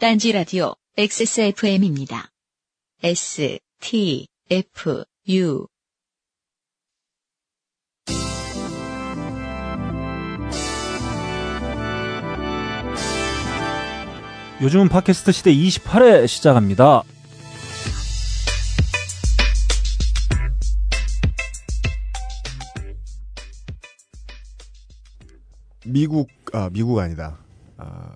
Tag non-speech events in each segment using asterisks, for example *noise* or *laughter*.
딴지 라디오 XSFM입니다. S, T, F, U. 요즘은 팟캐스트 시대 28회 시작합니다. 미국 아 미국 아니다. 아,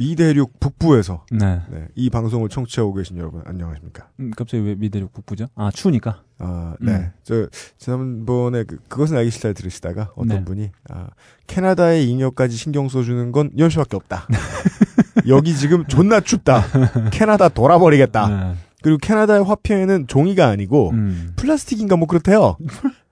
미대륙 북부에서 네. 네, 이 방송을 청취하고 계신 여러분 안녕하십니까? 음, 갑자기 왜 미대륙 북부죠? 아, 추우니까. 아, 음. 네. 저 지난번에 그, 그것은 알기 싫다 들으시다가 어떤 네. 분이 아, 캐나다의 잉여까지 신경 써주는 건 씨밖에 없다. *laughs* 여기 지금 존나 춥다. 캐나다 돌아버리겠다. 네. 그리고 캐나다의 화폐는 종이가 아니고 음. 플라스틱인가 뭐 그렇대요. *laughs*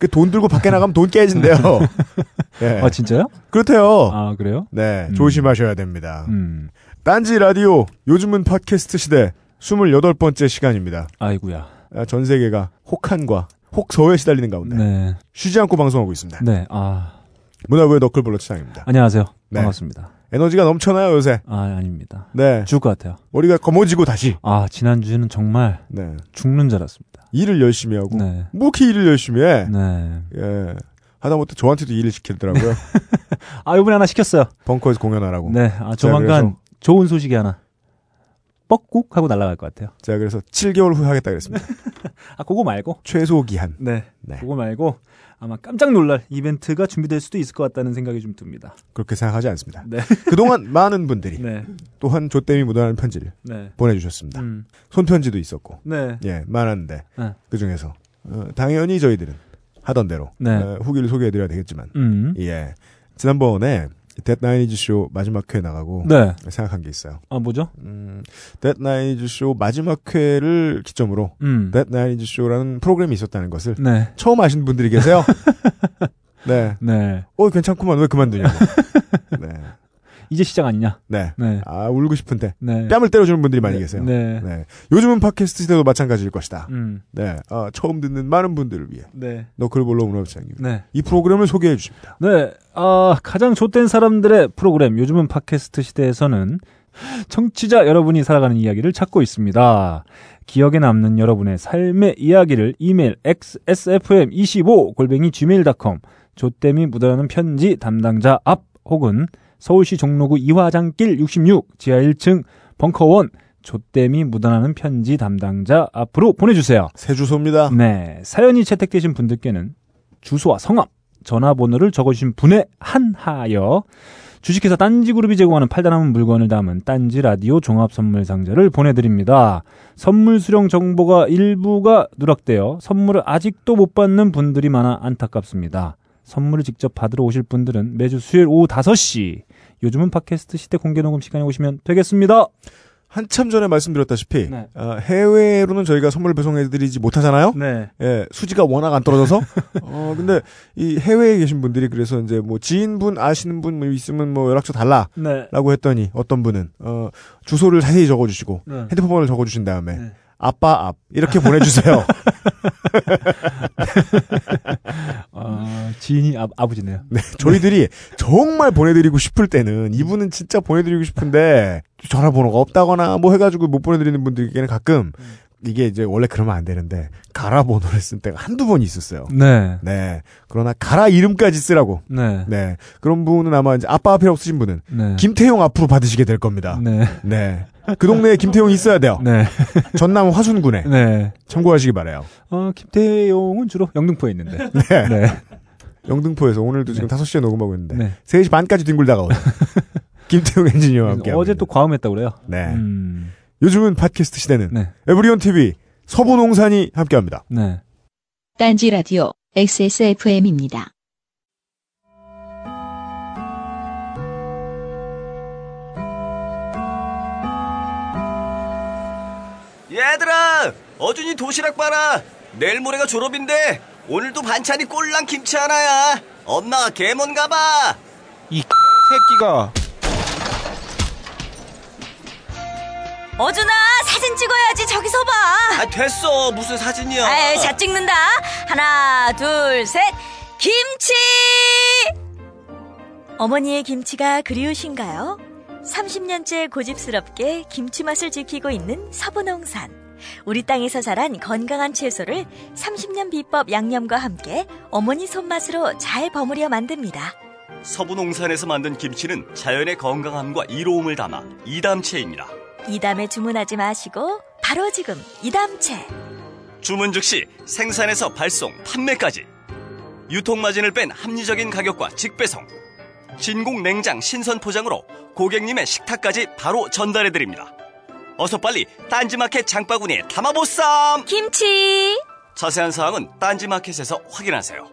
그 돈 들고 밖에 나가면 돈 깨진대요. *laughs* 예. 아, 진짜요? 그렇대요. 아, 그래요? 네, 음. 조심하셔야 됩니다. 음. 딴지 라디오 요즘은 팟캐스트 시대 28번째 시간입니다. 아이구야. 아, 전 세계가 혹한과 혹서에 시달리는 가운데 네. 쉬지 않고 방송하고 있습니다. 네. 아, 문화부의 너클볼러 치장입니다. 안녕하세요. 네. 반갑습니다. 에너지가 넘쳐나요 요새. 아, 아닙니다. 네, 죽을 것 같아요. 머리가 검어지고 다시. 아, 지난주에는 정말 네, 죽는 줄 알았습니다. 일을 열심히 하고 네. 뭐 이렇게 일을 열심히 해. 네. 예, 하다못해 저한테도 일을 시키더라고요. *laughs* 아, 이번에 하나 시켰어요. 벙커에서 공연하라고. 네. 아, 조만간 좋은 소식이 하나. 뻑국 하고 날아갈 것 같아요. 제가 그래서 7개월 후에 하겠다 그랬습니다. *laughs* 아, 그거 말고. 최소 기한. 네. 네, 그거 말고 아마 깜짝 놀랄 이벤트가 준비될 수도 있을 것 같다는 생각이 좀 듭니다. 그렇게 생각하지 않습니다. 네. 그동안 많은 분들이 네. 또한 조땜이 묻어나는 편지를 네. 보내주셨습니다. 음. 손편지도 있었고. 네. 예, 많았는데 네. 그 중에서 어, 당연히 저희들은 하던 대로 네. 어, 후기를 소개해드려야 되겠지만 음. 예 지난번에 That 90's Show 마지막 회 나가고 네. 생각한 게 있어요. 아, 뭐죠? 음, That 90's Show 마지막 회를 기점으로 음. That 90's Show라는 프로그램이 있었다는 것을 네. 처음 아시는 분들이 계세요. *laughs* 네, 네. 어 괜찮구만 왜 그만두냐고. 네, 이제 시작 아니냐? 네. 네. 아 울고 싶은데 네. 뺨을 때려주는 분들이 많이 네. 계세요. 네. 네. 요즘은 팟캐스트 시대도 마찬가지일 것이다. 음. 네, 아, 처음 듣는 많은 분들을 위해 네. 너클볼로 문화부장님 네. 이 프로그램을 소개해 주십니다. 네. 아, 가장 좆된 사람들의 프로그램 요즘은 팟캐스트 시대에서는 청취자 여러분이 살아가는 이야기를 찾고 있습니다. 기억에 남는 여러분의 삶의 이야기를 이메일 xsfm25 골뱅이 gmail.com 조땜이 묻어나는 편지 담당자 앞 혹은 서울시 종로구 이화장길 66 지하 1층 벙커원 조땜이 묻어나는 편지 담당자 앞으로 보내주세요. 새 주소입니다. 네. 사연이 채택되신 분들께는 주소와 성함, 전화번호를 적어주신 분에 한하여 주식회사 딴지그룹이 제공하는 팔다남은 물건을 담은 딴지 라디오 종합 선물 상자를 보내드립니다. 선물 수령 정보가 일부가 누락되어 선물을 아직도 못 받는 분들이 많아 안타깝습니다. 선물을 직접 받으러 오실 분들은 매주 수요일 오후 5시 요즘은 팟캐스트 시대 공개 녹음 시간에 오시면 되겠습니다. 한참 전에 말씀드렸다시피 네. 아, 해외로는 저희가 선물 배송해드리지 못하잖아요. 네. 예, 수지가 워낙 안 떨어져서. *laughs* 어, 근데 이 해외에 계신 분들이 그래서 이제 뭐 지인분 아시는 분 뭐 있으면 뭐 연락처 달라라고 네. 했더니 어떤 분은 어, 주소를 자세히 적어주시고 네. 핸드폰 번호를 적어주신 다음에 네. 아빠 앞 이렇게 보내주세요. *laughs* 아, 지인이 아, 아버지네요. 네, 저희들이 정말 보내드리고 싶을 때는 이분은 진짜 보내드리고 싶은데 전화번호가 없다거나 뭐 해가지고 못 보내드리는 분들에게는 가끔 이게 이제 원래 그러면 안 되는데 가라 번호를 쓴 때가 한두 번 있었어요. 네. 네. 그러나 가라 이름까지 쓰라고. 네. 네. 그런 분은 아마 이제 아빠 앞에 없으신 분은 네. 김태용 앞으로 받으시게 될 겁니다. 네. 네. 그 동네에 김태용이 있어야 돼요. 네. 전남 화순군에. 네. 참고하시기 바래요. 어, 김태용은 주로 영등포에 있는데. 네. 네. 영등포에서 오늘도 지금 네. 5시에 녹음하고 있는데 네. 3시 반까지 뒹굴다가 오요 *laughs* 김태용 엔지니어와 함께 어제 또 과음했다고 그래요. 네. 음. 요즘은 팟캐스트 시대는 네. 에브리온 TV 서부농산이 함께합니다. 네. 딴지 라디오 XSFM입니다. 얘들아 어준이 도시락 봐라 내일 모레가 졸업인데 오늘도 반찬이 꼴랑 김치 하나야 엄마가 개먼 가봐 이 새끼가 어준아 사진 찍어야지 저기서 봐. 아 됐어 무슨 사진이야 아이, 자 찍는다. 하나 둘 셋. 김치. 어머니의 김치가 그리우신가요? 30년째 고집스럽게 김치 맛을 지키고 있는 서부농산. 우리 땅에서 자란 건강한 채소를 30년 비법 양념과 함께 어머니 손맛으로 잘 버무려 만듭니다. 서부 농산에서 만든 김치는 자연의 건강함과 이로움을 담아 이담채입니다. 이담에 주문하지 마시고 바로 지금 이담채. 주문 즉시 생산에서 발송, 판매까지. 유통마진을 뺀 합리적인 가격과 직배송. 진공 냉장 신선 포장으로 고객님의 식탁까지 바로 전달해드립니다. 어서 빨리 딴지마켓 장바구니에 담아보쌈! 김치. 자세한 사항은 딴지마켓에서 확인하세요.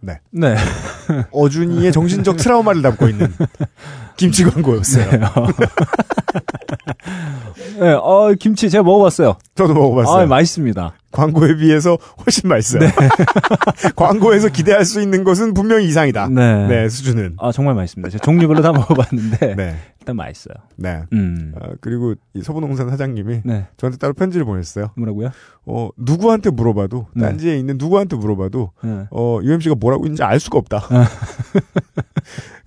네. 네. *laughs* 어준이의 정신적 트라우마를 담고 있는 *laughs* 김치 광고였어요. *laughs* 네, 어, 김치 제가 먹어봤어요. 저도 먹어봤어요. 아, 맛있습니다. 광고에 비해서 훨씬 맛있어요. *laughs* 광고에서 기대할 수 있는 것은 분명히 이상이다. 네. 네, 수준은. 아, 정말 맛있습니다. 제가 종류별로 다 *laughs* 먹어봤는데. 네. 일단 맛있어요. 네. 음. 아, 그리고 이 서부농산 사장님이 네. 저한테 따로 편지를 보냈어요. 뭐라고요? 어, 누구한테 물어봐도, 네. 딴지에 있는 누구한테 물어봐도, 네. 어, UMC가 뭐라고 있는지 알 수가 없다.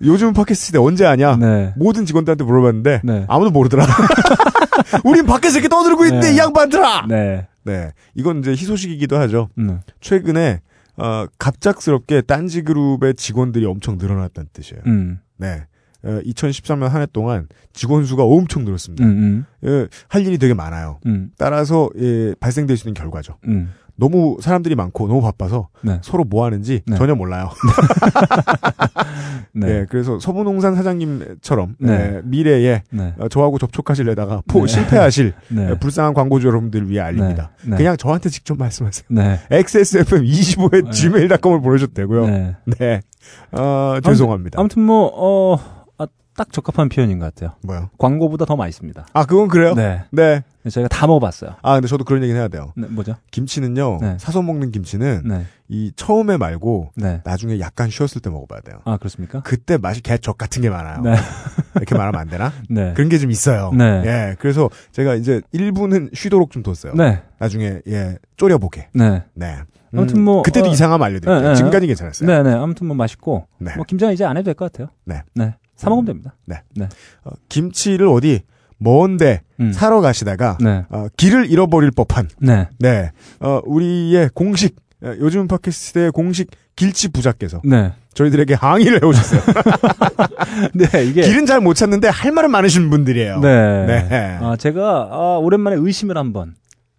요즘 팟캐스트 시대 언제 하냐? 네. 모든 직원들한테 물어봤는데, 네. 아무도 모르더라. *laughs* 우린 밖에서 이렇게 떠들고 있는데, 네. 이 양반들아! 네. 네. 이건 이제 희소식이기도 하죠. 음. 최근에, 어, 갑작스럽게 딴지 그룹의 직원들이 엄청 늘어났다는 뜻이에요. 음. 네. 어, 2013년 한 해 동안 직원 수가 엄청 늘었습니다. 음. 음. 예, 할 일이 되게 많아요. 음. 따라서 예, 발생될 수 있는 결과죠. 음. 너무 사람들이 많고 너무 바빠서 네. 서로 뭐 하는지 네. 전혀 몰라요. *laughs* 네. 네, 그래서 서부농산 사장님처럼 네. 예, 미래에 네. 어, 저하고 접촉하실래다가 포 *laughs* 네. 실패하실 네. 예, 불쌍한 광고주 여러분들 위해 알립니다. 네. 네. 그냥 저한테 직접 말씀하세요. 네. xsfm25의 네. gmail.com을 보내셔도 되고요. 네. 네. 어, 죄송합니다. 아무튼 뭐, 어, 아, 딱 적합한 표현인 것 같아요. 뭐요? 광고보다 더 맛있습니다. 아, 그건 그래요? 네. 네. 저희가 다 먹어봤어요. 아, 근데 저도 그런 얘기는 해야 돼요. 네, 뭐죠? 김치는요, 네. 사서 먹는 김치는 네. 이 처음에 말고 네. 나중에 약간 쉬었을 때 먹어봐야 돼요. 아, 그렇습니까? 그때 맛이 개적 같은 게 많아요. 네. *laughs* 이렇게 말하면 안 되나? 네. 그런 게 좀 있어요. 네. 예, 그래서 제가 이제 1부는 쉬도록 좀 뒀어요. 네. 나중에 예 쪼려보게. 네. 네. 아무튼 뭐, 그때도 어, 이상하면 알려드릴게요. 네, 네. 지금까지 괜찮았어요. 네, 네. 아무튼 뭐 맛있고. 네. 뭐 김장 이제 안 해도 될 것 같아요. 네. 네. 사 먹으면 됩니다. 어, 김치를 어디 먼데 음. 사러 가시다가 네. 어, 길을 잃어버릴 법한 네. 네 어, 우리의 공식 어, 요즘 팟캐스트의 공식 길치 부자께서 네. 저희들에게 항의를 해오셨어요. *laughs* 네, 이게. 길은 잘 못 찾는데 할 말은 많으신 분들이에요. 네. 네. 아, 제가, 아, 오랜만에 의심을 한 번.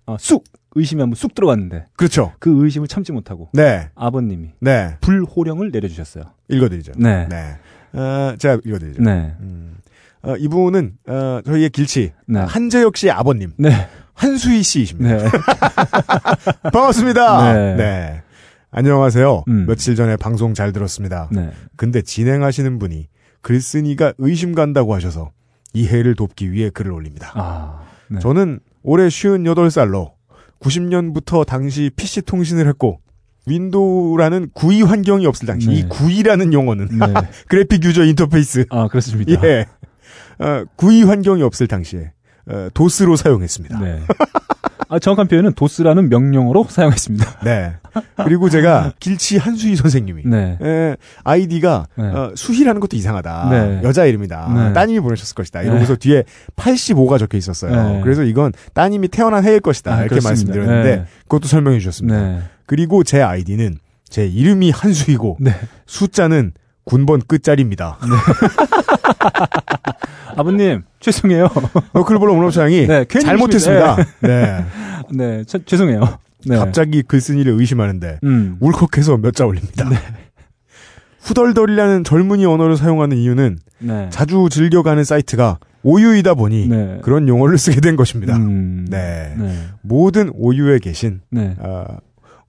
아, 쑥! 의심이 한번 쑥 들어갔는데. 그렇죠. 그 의심을 참지 못하고. 네. 아버님이 네. 불호령을 내려주셨어요. 읽어드리죠. 네. 네. 어, 제가 읽어드리죠. 네. 음, 어, 이분은 어, 저희의 길치 네. 한재혁 씨의 아버님 네. 한수희 씨이십니다. 네. *laughs* 반갑습니다. 네. 네. 안녕하세요. 음. 며칠 전에 방송 잘 들었습니다. 네. 근데 진행하시는 분이 글쓴이가 의심 간다고 하셔서 이해를 돕기 위해 글을 올립니다. 아. 네. 저는 올해 58살로 90년부터 당시 PC 통신을 했고 윈도우라는 GUI 환경이 없을 당시 네. 이 GUI라는 용어는 네. *laughs* graphic user interface 아, 그렇습니다. 예 어, GUI 환경이 없을 당시에 어, 도스로 사용했습니다. 네. 네. 아, 정확한 표현은 도스라는 명령어로 사용했습니다. *laughs* 그리고 제가 길치 한수희 선생님이 네. 에, 아이디가 네. 어, 수희라는 것도 이상하다. 네. 여자 이름이다. 네. 따님이 보내셨을 것이다. 네. 이러고서 뒤에 85가 적혀 있었어요. 네. 그래서 이건 따님이 태어난 해일 것이다. 아, 이렇게 그렇습니다. 말씀드렸는데 네. 그것도 설명해 주셨습니다. 네. 그리고 제 아이디는 제 이름이 한수이고 네. 숫자는 군번 끝자리입니다. *laughs* 아버님, 죄송해요. 너클볼로 문업장이 네, 괜히 잘못했습니다. 네. 네, 저- 죄송해요. 네. 갑자기 글쓴이를 의심하는데 음. 울컥해서 몇 자 올립니다. 후덜덜이라는 젊은이 언어를 사용하는 이유는 네. 자주 즐겨가는 사이트가 오유이다 보니 네. 그런 용어를 쓰게 된 것입니다. 음. 네. 네. 모든 오유에 계신 네.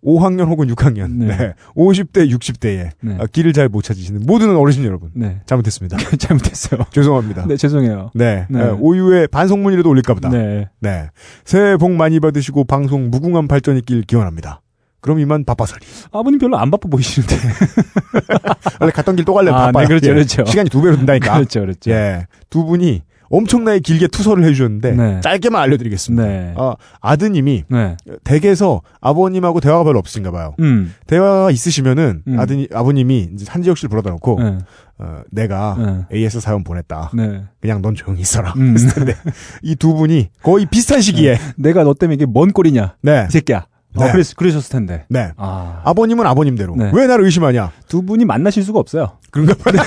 어, 5학년 혹은 6학년, 네. 네. 50대, 60대에 네. 길을 잘 못 찾으시는 모든 어르신 여러분 네. 잘못했습니다. *laughs* 잘못했어요. *laughs* 죄송합니다. 네, 죄송해요. 네, 네. 에, 오유에 반성문이라도 올릴까 보다. 네. 네. 새해 복 많이 받으시고 방송 무궁한 발전 있길 기원합니다. 그럼 이만 바빠서리. 아버님 별로 안 바빠 보이시는데. *laughs* 원래 갔던 길 또 갈래 아, 바빠요. 네, 그렇죠, 예. 그렇죠. 시간이 두 배로 든다니까. 그렇죠, 그렇죠. 예. 두 분이 엄청나게 길게 투서를 해주셨는데 네. 짧게만 알려드리겠습니다. 네. 아, 아드님이 네. 댁에서 아버님하고 대화가 별로 없으신가 봐요. 음. 대화가 있으시면은 음. 아드님 아버님이 이제 한지혁 씨를 불러다 놓고 네. 어, 내가 네. AS 사연 보냈다. 네. 그냥 넌 조용히 있어라. 음. *laughs* 했을 텐데 이두 분이 거의 비슷한 시기에 내가 너 때문에 이게 뭔 꼴이냐. 네. 이 새끼야. 네. 어, 그랬, 그러셨을 텐데. 네. 아. 아버님은 아버님대로 네. 왜 나를 의심하냐? 두 분이 만나실 수가 없어요. 그런가 봐요.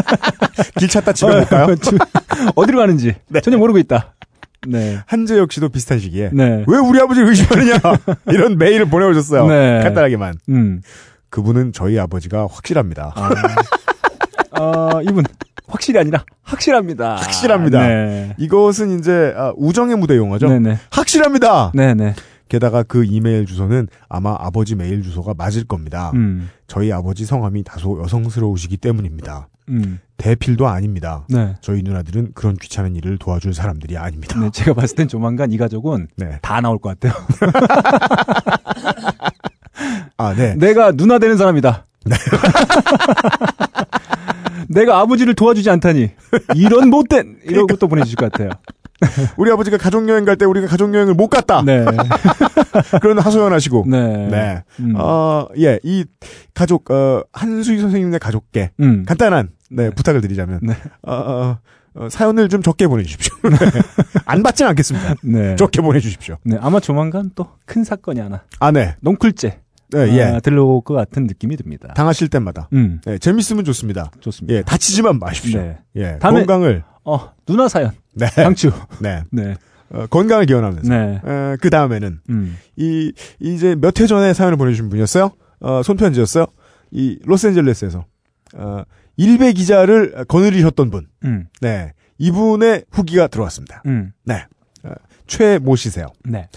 *laughs* 길 찾다 집에 못 가요? 어디로 가는지 전혀 모르고 있다. 네. 한재혁 씨도 비슷한 시기에 네. 왜 우리 아버지를 의심하느냐 *laughs* 이런 메일을 보내오셨어요. 네. 간단하게만. 음. 그분은 저희 아버지가 확실합니다. 아. 어, 이분 확실히 아니라 확실합니다. 확실합니다. 네. 이것은 이제 아, 우정의 무대 용어죠. 네네. 확실합니다. 네네. 게다가 그 이메일 주소는 아마 아버지 메일 주소가 맞을 겁니다. 음. 저희 아버지 성함이 다소 여성스러우시기 때문입니다. 음. 대필도 아닙니다. 네. 저희 누나들은 그런 귀찮은 일을 도와줄 사람들이 아닙니다. 네. 제가 봤을 땐 조만간 이 가족은 네. 다 나올 것 같아요. *laughs* 아, 네. 내가 누나 되는 사람이다. *laughs* 내가 아버지를 도와주지 않다니 이런 못된 이러고 또 보내주실 것 같아요. *laughs* 우리 아버지가 가족여행 갈 때 우리가 가족여행을 못 갔다. 네. *laughs* 그런 하소연하시고. 네. 네. 음. 어, 예, 이 가족, 어, 한수희 선생님의 가족께 음. 간단한, 네, 부탁을 드리자면, 네. 어, 어, 어, 사연을 좀 적게 보내주십시오. *laughs* 안 받진 않겠습니다. 네. 적게 보내주십시오. 네. 아마 조만간 또 큰 사건이 하나 아, 네. 넝쿨죄 네, 예. 아, 들러올 것 같은 느낌이 듭니다. 당하실 때마다. 음. 네, 재밌으면 좋습니다. 좋습니다. 예, 다치지만 마십시오. 네. 예, 다음에- 건강을, 어, 누나 사연. 네. 강추. *laughs* 네. 네. 어, 건강을 기원하면서. 네. 어, 그 다음에는, 음. 이, 이제 몇해 전에 사연을 보내주신 분이었어요? 어, 손편지였어요? 이, 로스앤젤레스에서, 어, 일베 기자를 거느리셨던 분. 음. 네. 이분의 후기가 들어왔습니다. 음. 네. 어, 최모 씨세요. 네.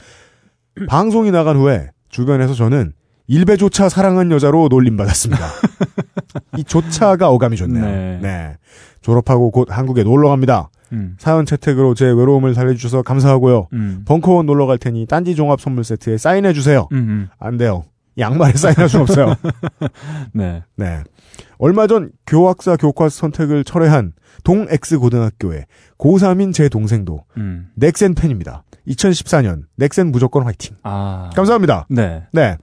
*clears throat* 방송이 나간 후에 주변에서 저는 일베조차 사랑한 여자로 놀림받았습니다. *laughs* 이 조차가 어감이 좋네요. 네. 네. 졸업하고 곧 한국에 놀러 갑니다. 음. 사연 채택으로 제 외로움을 달래주셔서 감사하고요. 음. 벙커원 놀러 갈 테니 딴지 종합 선물 세트에 사인해 주세요. 음. 음. 안 돼요. 양말에 사인할 수 없어요. *laughs* 네. 네. 얼마 전 교학사 교과 선택을 철회한 동X 고등학교의 고3인 제 동생도 음. 넥센 팬입니다. 2014년 넥센 무조건 화이팅. 아. 감사합니다. 네. 네.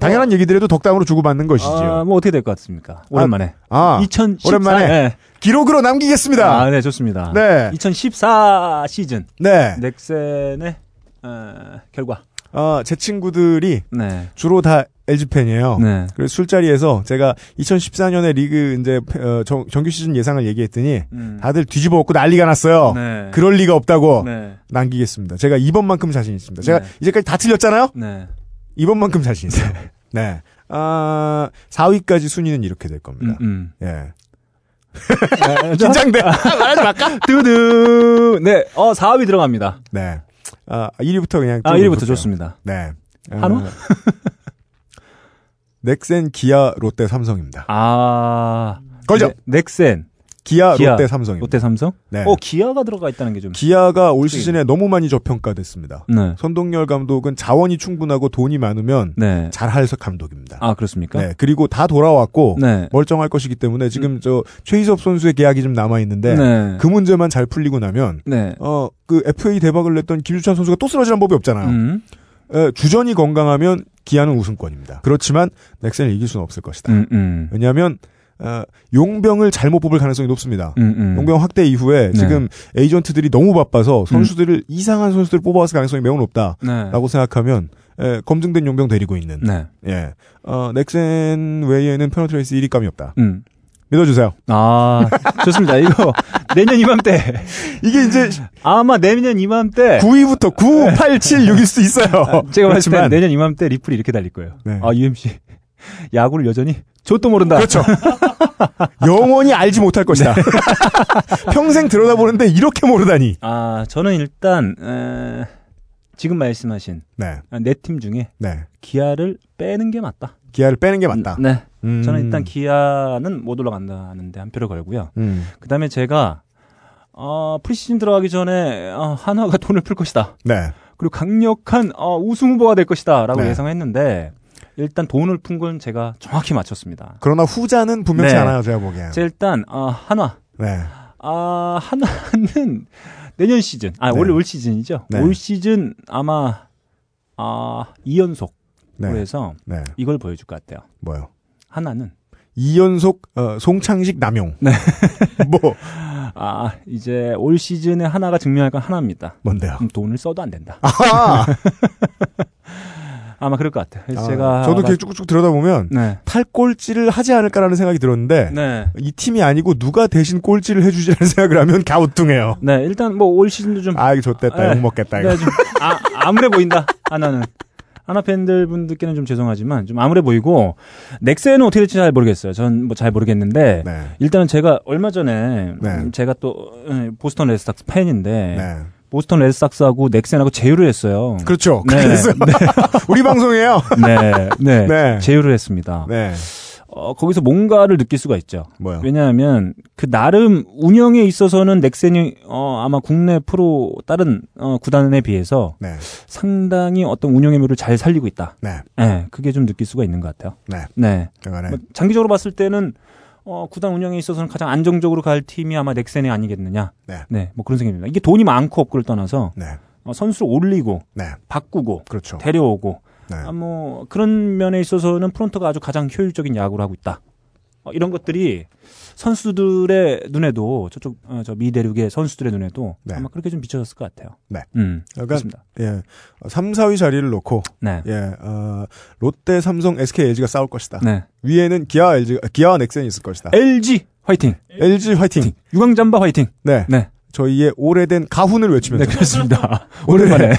당연한 얘기들에도 덕담으로 주고받는 것이지요. 아, 뭐 어떻게 될 것 같습니까? 오랜만에. 아, 2014 오랜만에 네. 기록으로 남기겠습니다. 아, 네, 좋습니다. 네. 2014 시즌 네. 넥센의 어, 결과. 어, 제 친구들이 네. 주로 다 LG 팬이에요. 네. 그래서 술자리에서 제가 2014년에 리그 이제 어, 정, 정규 시즌 예상을 얘기했더니 음. 다들 뒤집어 엎고 난리가 났어요. 네. 그럴 리가 없다고 네. 남기겠습니다. 제가 이번만큼 자신 있습니다. 제가 네. 이제까지 다 틀렸잖아요. 네. 이번만큼 자신 있어요. 네. 아, 4위까지 순위는 이렇게 될 겁니다. 음, 음. 예. *laughs* 아, 저- 긴장돼. 말하지 말까? 두두. 네. 어, 4위 들어갑니다. 네. 아, 1위부터 그냥. 아, 쭉 1위부터 볼게요. 좋습니다. 네. 한화? 어, 넥센, 기아, 롯데, 삼성입니다. 아. 걸죠. 네, 넥센, 기아, 기아, 롯데, 삼성입니다. 롯데 삼성? 네. 어, 기아가 들어가 있다는 게 좀. 기아가 올 시즌에 너무 많이 저평가됐습니다. 네. 선동열 감독은 자원이 충분하고 돈이 많으면 네. 잘할 감독입니다. 아, 그렇습니까? 네. 그리고 다 돌아왔고 네. 멀쩡할 것이기 때문에 지금 저 최희섭 선수의 계약이 좀 남아 있는데 네. 그 문제만 잘 풀리고 나면 네. 어그 FA 대박을 냈던 김주찬 선수가 또 쓰러지는 법이 없잖아요. 음. 에, 주전이 건강하면 기아는 우승권입니다. 그렇지만 넥센을 이길 수는 없을 것이다. 음, 음. 왜냐하면 어, 용병을 잘못 뽑을 가능성이 높습니다. 음, 음. 용병 확대 이후에 네. 지금 에이전트들이 너무 바빠서 선수들을 이상한 선수들을 뽑아왔을 가능성이 매우 높다라고 네. 생각하면 에, 검증된 용병 데리고 있는 네. 예 어, 넥센 외에는 페넌트레이스 1위감이 없다. 음. 믿어주세요. 아, 좋습니다. 이거 내년 이맘때 이게 이제 아마 내년 이맘때 9위부터 9, 8, 7, 6일 수 있어요. 아, 제가 봤을 때 내년 이맘때 리플이 이렇게 달릴 거예요. 네. 아, UMC 야구를 여전히 좆도 모른다. 그렇죠. *laughs* 영원히 알지 못할 것이다. 네. *laughs* 평생 들여다보는데 이렇게 모르다니. 아, 저는 일단 에, 지금 말씀하신 네, 네팀 중에 네. 기아를 빼는 게 맞다. 기아를 빼는 게 맞다. 네. 음. 저는 일단 기아는 못 올라간다는데 한 표를 걸고요. 음. 그다음에 제가 어, 프리시즌 들어가기 전에 어, 한화가 돈을 풀 것이다. 네. 그리고 강력한 어, 우승 후보가 될 것이다라고 네. 예상했는데 일단 돈을 푼 건 제가 정확히 맞췄습니다. 그러나 후자는 분명치 네. 않아요, 제가 보기엔. 제가 일단 어, 한화 네. 아, 하나는 내년 시즌. 아, 네. 원래 올 시즌이죠. 네. 올 시즌 아마 아, 2연속으로 네. 해서 네. 이걸 보여줄 것 같아요. 뭐요? 하나는 이연속 어, 송창식 남용. 네. *laughs* 뭐 아, 이제 올 시즌에 하나가 증명할 건 하나입니다. 뭔데요? 그럼 돈을 써도 안 된다. *laughs* 아마 그럴 것 같아요. 그래서 아, 제가 저도 막- 이렇게 쭉쭉 들여다보면 네. 탈꼴찌를 하지 않을까라는 생각이 들었는데 네. 이 팀이 아니고 누가 대신 꼴찌를 해주지 라는 *laughs* 생각을 하면 갸우뚱해요. 네, 일단 뭐 올 시즌도 좀 아 이거 좆됐다 네. 욕 먹겠다 이거. 네, 좀 아, 암울해 보인다. 한화는. 한화 팬들 분들께는 좀 죄송하지만 좀 암울해 보이고 넥센은 어떻게 될지 잘 모르겠어요. 전 뭐 잘 모르겠는데 네. 일단은 제가 얼마 전에 네. 음, 제가 또 예, 보스턴 레드삭스 팬인데 네. 보스턴 레드삭스하고 넥센하고 제휴를 했어요. 그렇죠. 네. 그래서 *laughs* 우리 방송이에요. 네, 네, 네. 제휴를 했습니다. 네. 어, 거기서 뭔가를 느낄 수가 있죠. 뭐요? 왜냐하면 그 나름 운영에 있어서는 넥센이 어, 아마 국내 프로 다른 어, 구단에 비해서 네. 상당히 어떤 운영의 묘를 잘 살리고 있다. 네. 네, 그게 좀 느낄 수가 있는 것 같아요. 네. 네. 뭐 장기적으로 봤을 때는 어, 구단 운영에 있어서는 가장 안정적으로 갈 팀이 아마 넥센이 아니겠느냐. 네. 뭐 그런 생각입니다. 이게 돈이 많고 없고를 떠나서 네. 어, 선수를 올리고 네. 바꾸고 그렇죠. 데려오고 네. 아, 뭐 그런 면에 있어서는 프론트가 아주 가장 효율적인 야구를 하고 있다. 어, 이런 것들이 선수들의 눈에도 저쪽 어, 저 미 대륙의 선수들의 눈에도 네. 아마 그렇게 좀 비춰졌을 것 같아요. 네. 음, 약간 그렇습니다. 예. 3, 4위 자리를 놓고 네. 예. 어, 롯데, 삼성, SK, LG가 싸울 것이다. 네. 위에는 기아, LG, 기아와 넥센이 있을 것이다. LG 화이팅. LG 화이팅. 유광잠바 화이팅. 네. 네. 저희의 오래된 가훈을 네, 외치면서 그렇습니다. 오늘의 *laughs* 오랜만에.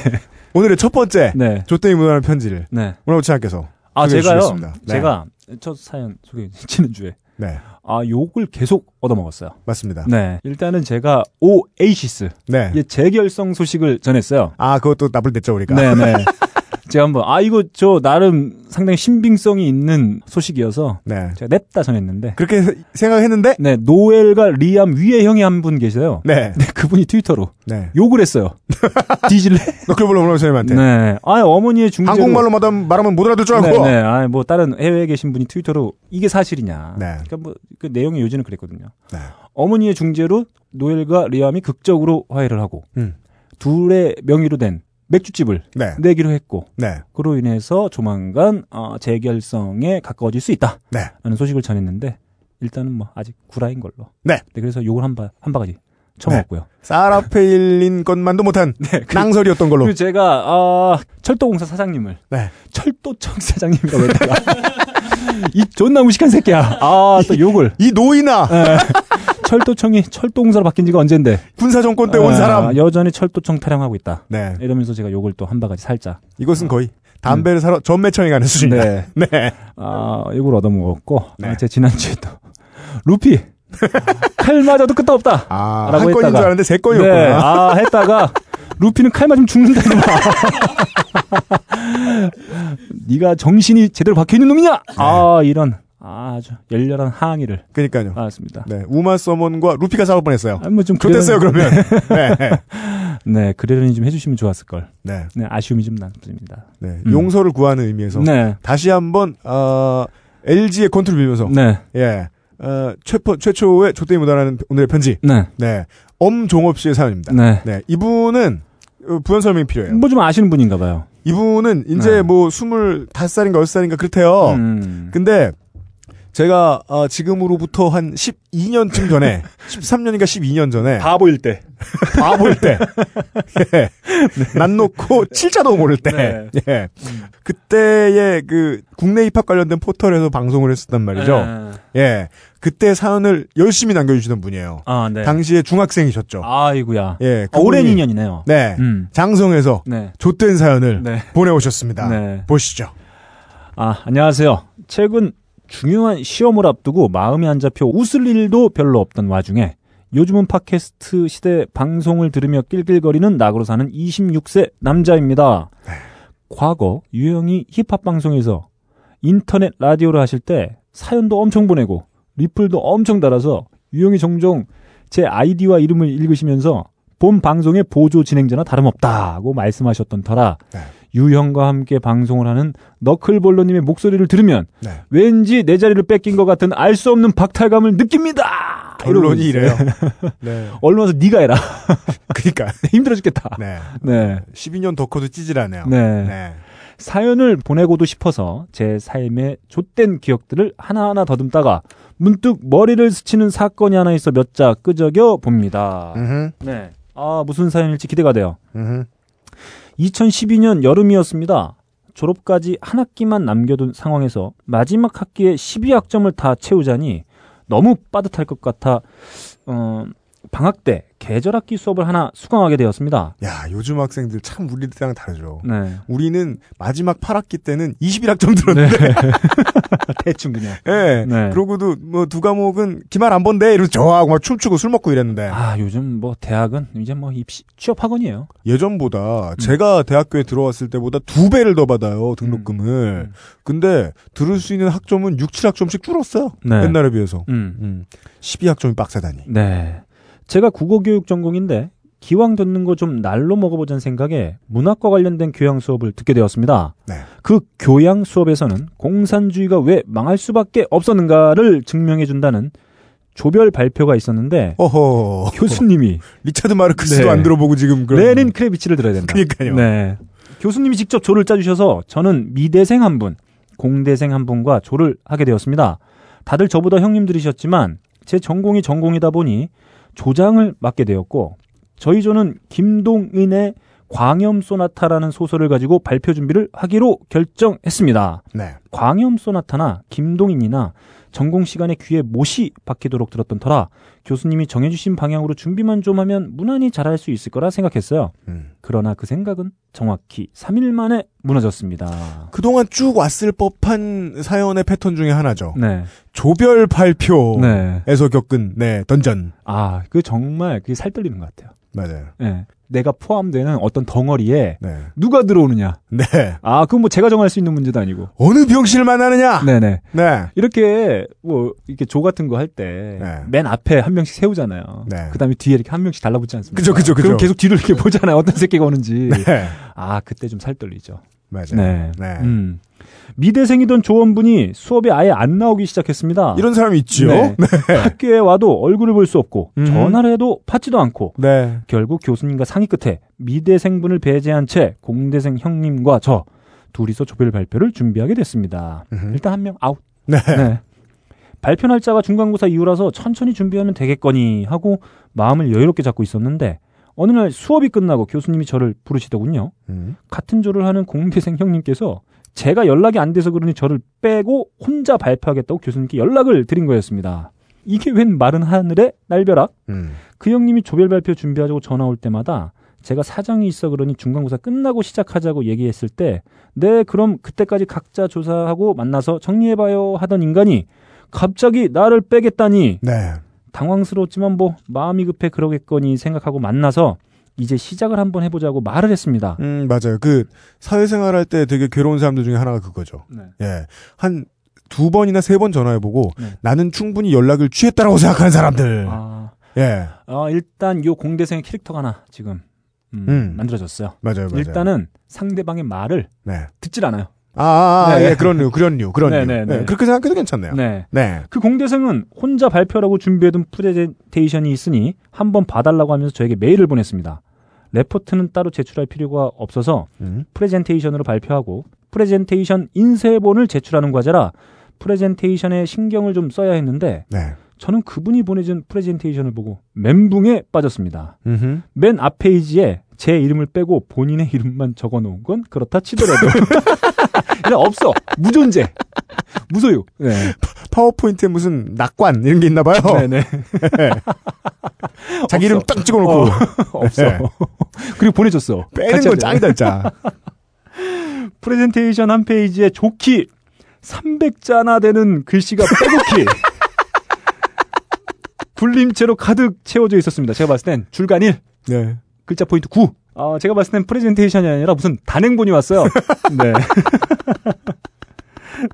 오늘의 첫 번째 네. 조땡이 묻어나는 편지를 네. 문화부 차장께서 아, 제가요. 네. 제가 첫 사연 소개 지난 주에 네. 아, 욕을 계속 얻어먹었어요. 맞습니다. 네. 일단은 제가 오에이시스 네. 의 재결성 소식을 전했어요. 아, 그것도 나쁠 냈죠, 우리가. 네, 네. *laughs* 제가 한번 아 이거 저 나름 상당히 신빙성이 있는 소식이어서 네. 제가 냅다 전했는데 그렇게 세- 생각했는데 네 노엘과 리암 위에 형이 한 분 계세요. 네. *laughs* 네, 그분이 트위터로 네. 욕을 했어요. *laughs* 뒤질래? 너클볼로 문화부 차장님한테 네. 아 어머니의 중재로 한국말로 말하면, 말하면 못 알아들 줄 알고. 네, 네. 아, 뭐 다른 해외에 계신 분이 트위터로 이게 사실이냐. 네. 그러니까 뭐 그 내용의 요지는 그랬거든요. 네. 어머니의 중재로 노엘과 리암이 극적으로 화해를 하고 음. 둘의 명의로 된 맥주집을 네. 내기로 했고 네. 그로 인해서 조만간 어, 재결성에 가까워질 수 있다. 네. 라는 소식을 전했는데 일단은 뭐 아직 구라인 걸로. 네. 그래서 욕을 한, 바, 한 바가지 쳐먹었고요. 사라페일린 것만도 못한 *laughs* 낭설이었던 걸로. 그리고 제가 어, 철도공사 사장님을 네. 철도청 사장님이라고 했다가 *laughs* 이 존나 무식한 새끼야. 아 또 욕을. 이 노이나 예. 철도청이 철도공사로 바뀐 지가 언젠데. 군사 정권 때온 아, 사람. 여전히 철도청 타령하고 있다. 네. 이러면서 제가 욕을 또 한 바가지 살짝. 이것은 거의 담배를 사러 전매청에 가는 수준이다. 네. *laughs* 네. 아, 욕을 얻어먹었고, 네. 아, 제 지난주에도, 루피! 칼 맞아도 끄떡 없다! 아, 라고 한 건인 했다가. 줄 알았는데 세 네, 건이었구나. 아, 했다가, 루피는 칼 맞으면 죽는다, 이놈아. *laughs* 네가 정신이 제대로 박혀 있는 놈이냐? 아, 이런, 아주 열렬한 항의를 그러니까요. 받았습니다. 네. 우마 서먼과 루피가 싸울 뻔했어요. 아, 뭐 좀. 좋댔어요, 그러면. *laughs* 네. 네, 그러려니 좀 해주시면 좋았을 걸. 네. 네, 아쉬움이 좀 남습니다. 네. 음. 용서를 구하는 의미에서 네, 다시 한번 어, LG의 컨트롤 빌면서 네, 예. 어, 최포, 최초의 조땡이 묻어나는 오늘의 편지. 네, 네. 엄종업 씨의 사연입니다. 네. 네. 이분은 어, 부연 설명이 필요해요. 뭐 좀 아시는 분인가 봐요. 이분은 이제 네. 뭐 25살인가 6살인가 그렇대요. 음. 근데 제가 어, 지금으로부터 한 12년쯤 전에 *laughs* 13년인가 12년 전에 바보일 때. *laughs* 바보일 때 예. 난 놓고 칠자도 모를 때 네. 예. 그때의 그 국내 입학 관련된 포털에서 방송을 했었단 말이죠. 네. 예. 그때 사연을 열심히 남겨주시던 분이에요. 아, 네. 당시에 중학생이셨죠. 아이구야. 예. 아, 오랜 인연이네요. 네. 음. 장성에서 네. 좆된 사연을 네. 보내오셨습니다. 네. 보시죠. 아, 안녕하세요. 최근 중요한 시험을 앞두고 마음이 안 잡혀 웃을 일도 별로 없던 와중에 요즘은 팟캐스트 시대 방송을 들으며 낄낄거리는 낙으로 사는 26세 남자입니다. 과거 유형이 힙합 방송에서 인터넷 라디오를 하실 때 사연도 엄청 보내고 리플도 엄청 달아서 유형이 종종 제 아이디와 이름을 읽으시면서 본 방송의 보조 진행자나 다름없다고 말씀하셨던 터라 네. 유형과 함께 방송을 하는 너클볼러님의 목소리를 들으면 네. 왠지 내 자리를 뺏긴 것 같은 알 수 없는 박탈감을 느낍니다. 결론이 이래요. *laughs* 네. 얼른 와서 네가 해라. *laughs* 그니까. *laughs* 힘들어 죽겠다. 네. 네. 12년 더 커도 찌질하네요. 네. 네. 사연을 보내고도 싶어서 제 삶의 좆된 기억들을 하나하나 더듬다가 문득 머리를 스치는 사건이 하나 있어 몇 자 끄적여 봅니다. 음흠. 네. 아, 무슨 사연일지 기대가 돼요. 음흠. 2012년 여름이었습니다. 졸업까지 한 학기만 남겨둔 상황에서 마지막 학기에 12학점을 다 채우자니 너무 빠듯할 것 같아 어, 방학 때 계절학기 수업을 하나 수강하게 되었습니다. 야, 요즘 학생들 참 우리 때랑 다르죠. 네. 우리는 마지막 8학기 때는 21학점 들었는데, *laughs* 대충 그냥. 예. 네. 그러고도 뭐 두 과목은 기말 안 본대 이러면서 저하고 막 춤추고 술 먹고 이랬는데 아, 요즘 뭐 대학은 이제 뭐 입시 취업 학원이에요. 예전보다 제가 대학교에 들어왔을 때보다 두 배를 더 받아요 등록금을. 음. 근데 들을 수 있는 학점은 6, 7학점씩 줄었어요. 네. 옛날에 비해서. 음. 음. 12학점이 빡세다니. 네. 제가 국어교육 전공인데 기왕 듣는 거 좀 날로 먹어보자는 생각에 문학과 관련된 교양 수업을 듣게 되었습니다. 네. 그 교양 수업에서는 공산주의가 왜 망할 수밖에 없었는가를 증명해 준다는 조별 발표가 있었는데 어허. 교수님이 *laughs* 리차드 마르크스도 네. 안 들어보고 지금 그런. 레닌 크레비치를 들어야 된다. 그러니까요. 네. 교수님이 직접 조를 짜주셔서 저는 미대생 한 분, 공대생 한 분과 조를 하게 되었습니다. 다들 저보다 형님들이셨지만 제 전공이 전공이다 보니 조장을 맡게 되었고 저희 조는 김동인의 광염 소나타라는 소설을 가지고 발표 준비를 하기로 결정했습니다. 네. 광염 소나타나 김동인이나 전공 시간에 귀에 못이 박히도록 들었던 터라 교수님이 정해주신 방향으로 준비만 좀 하면 무난히 잘할 수 있을 거라 생각했어요. 음. 그러나 그 생각은 정확히 3일 만에 무너졌습니다. 그동안 쭉 왔을 법한 사연의 패턴 중에 하나죠. 네. 조별 발표에서 네. 겪은 네 던전. 아, 그 정말 그게 살 떨리는 것 같아요. 맞아요. 네. 내가 포함되는 어떤 덩어리에 네. 누가 들어오느냐. 네. 아, 그건 뭐 제가 정할 수 있는 문제도 아니고. 어느 병실을 만나느냐? 네네. 네. 이렇게 뭐 이렇게 조 같은 거 할 때맨 네. 앞에 한 명씩 세우잖아요. 네. 그다음에 뒤에 이렇게 한 명씩 달라붙지 않습니까? 그죠, 그죠, 그죠. 그럼 계속 뒤를 이렇게 *laughs* 보잖아요. 어떤 새끼가 오는지. 네. 아 그때 좀 살 떨리죠. 맞아요. 네. 네. 음. 미대생이던 조원분이 수업에 아예 안 나오기 시작했습니다. 이런 사람이 있죠. *laughs* 네. 학교에 와도 얼굴을 볼 수 없고 음. 전화를 해도 받지도 않고 네. 결국 교수님과 상의 끝에 미대생분을 배제한 채 공대생 형님과 저 둘이서 조별 발표를 준비하게 됐습니다. 음흠. 일단 한 명 아웃. 네. 네. 발표 날짜가 중간고사 이후라서 천천히 준비하면 되겠거니 하고 마음을 여유롭게 잡고 있었는데 어느 날 수업이 끝나고 교수님이 저를 부르시더군요. 음. 같은 조를 하는 공대생 형님께서 제가 연락이 안 돼서 그러니 저를 빼고 혼자 발표하겠다고 교수님께 연락을 드린 거였습니다. 이게 웬 마른 하늘의 날벼락? 음. 그 형님이 조별 발표 준비하자고 전화 올 때마다 제가 사정이 있어 그러니 중간고사 끝나고 시작하자고 얘기했을 때, 네, 그럼 그때까지 각자 조사하고 만나서 정리해봐요 하던 인간이 갑자기 나를 빼겠다니 네. 당황스러웠지만 뭐 마음이 급해 그러겠거니 생각하고 만나서 이제 시작을 한번 해보자고 말을 했습니다. 음, 맞아요. 그 사회생활 할 때 되게 괴로운 사람들 중에 하나가 그거죠. 네. 예. 한 두 번이나 세 번 전화해보고 네. 나는 충분히 연락을 취했다라고 생각하는 사람들. 아, 예. 아, 일단 요 공대생의 캐릭터가 하나 지금 음, 음. 만들어졌어요. 맞아요, 맞아요. 일단은 상대방의 말을 네. 듣질 않아요. 아, 아, 아, 네. 예, 그런 류, 그런 류, 그런 네, 류. 네, 네, 네. 그렇게 생각해도 괜찮네요. 네. 네. 그 공대생은 혼자 발표하려고 준비해둔 프레젠테이션이 있으니 한번 봐달라고 하면서 저에게 메일을 보냈습니다. 레포트는 따로 제출할 필요가 없어서 음. 프레젠테이션으로 발표하고 프레젠테이션 인쇄본을 제출하는 과제라 프레젠테이션에 신경을 좀 써야 했는데 네. 저는 그분이 보내준 프레젠테이션을 보고 멘붕에 빠졌습니다. 음흠. 맨 앞 페이지에 제 이름을 빼고 본인의 이름만 적어 놓은 건 그렇다 치더라도 *laughs* *laughs* 그냥 없어 무존재 *laughs* 무소유 네. 파워포인트에 무슨 낙관 이런 게 있나 봐요. 네네 *laughs* *laughs* 자기 이름 딱 찍어놓고 어, 없어 네. 그리고 보내줬어 빼는 건. 짱이다, 진짜. 프레젠테이션 한 페이지에 족히 300자나 되는 글씨가 빼곡히 굴림체로 가득 채워져 있었습니다. 제가 봤을 땐 줄간 1, 네. 글자 포인트 9. 아, 제가 봤을 땐 프레젠테이션이 아니라 무슨 단행본이 왔어요. 네.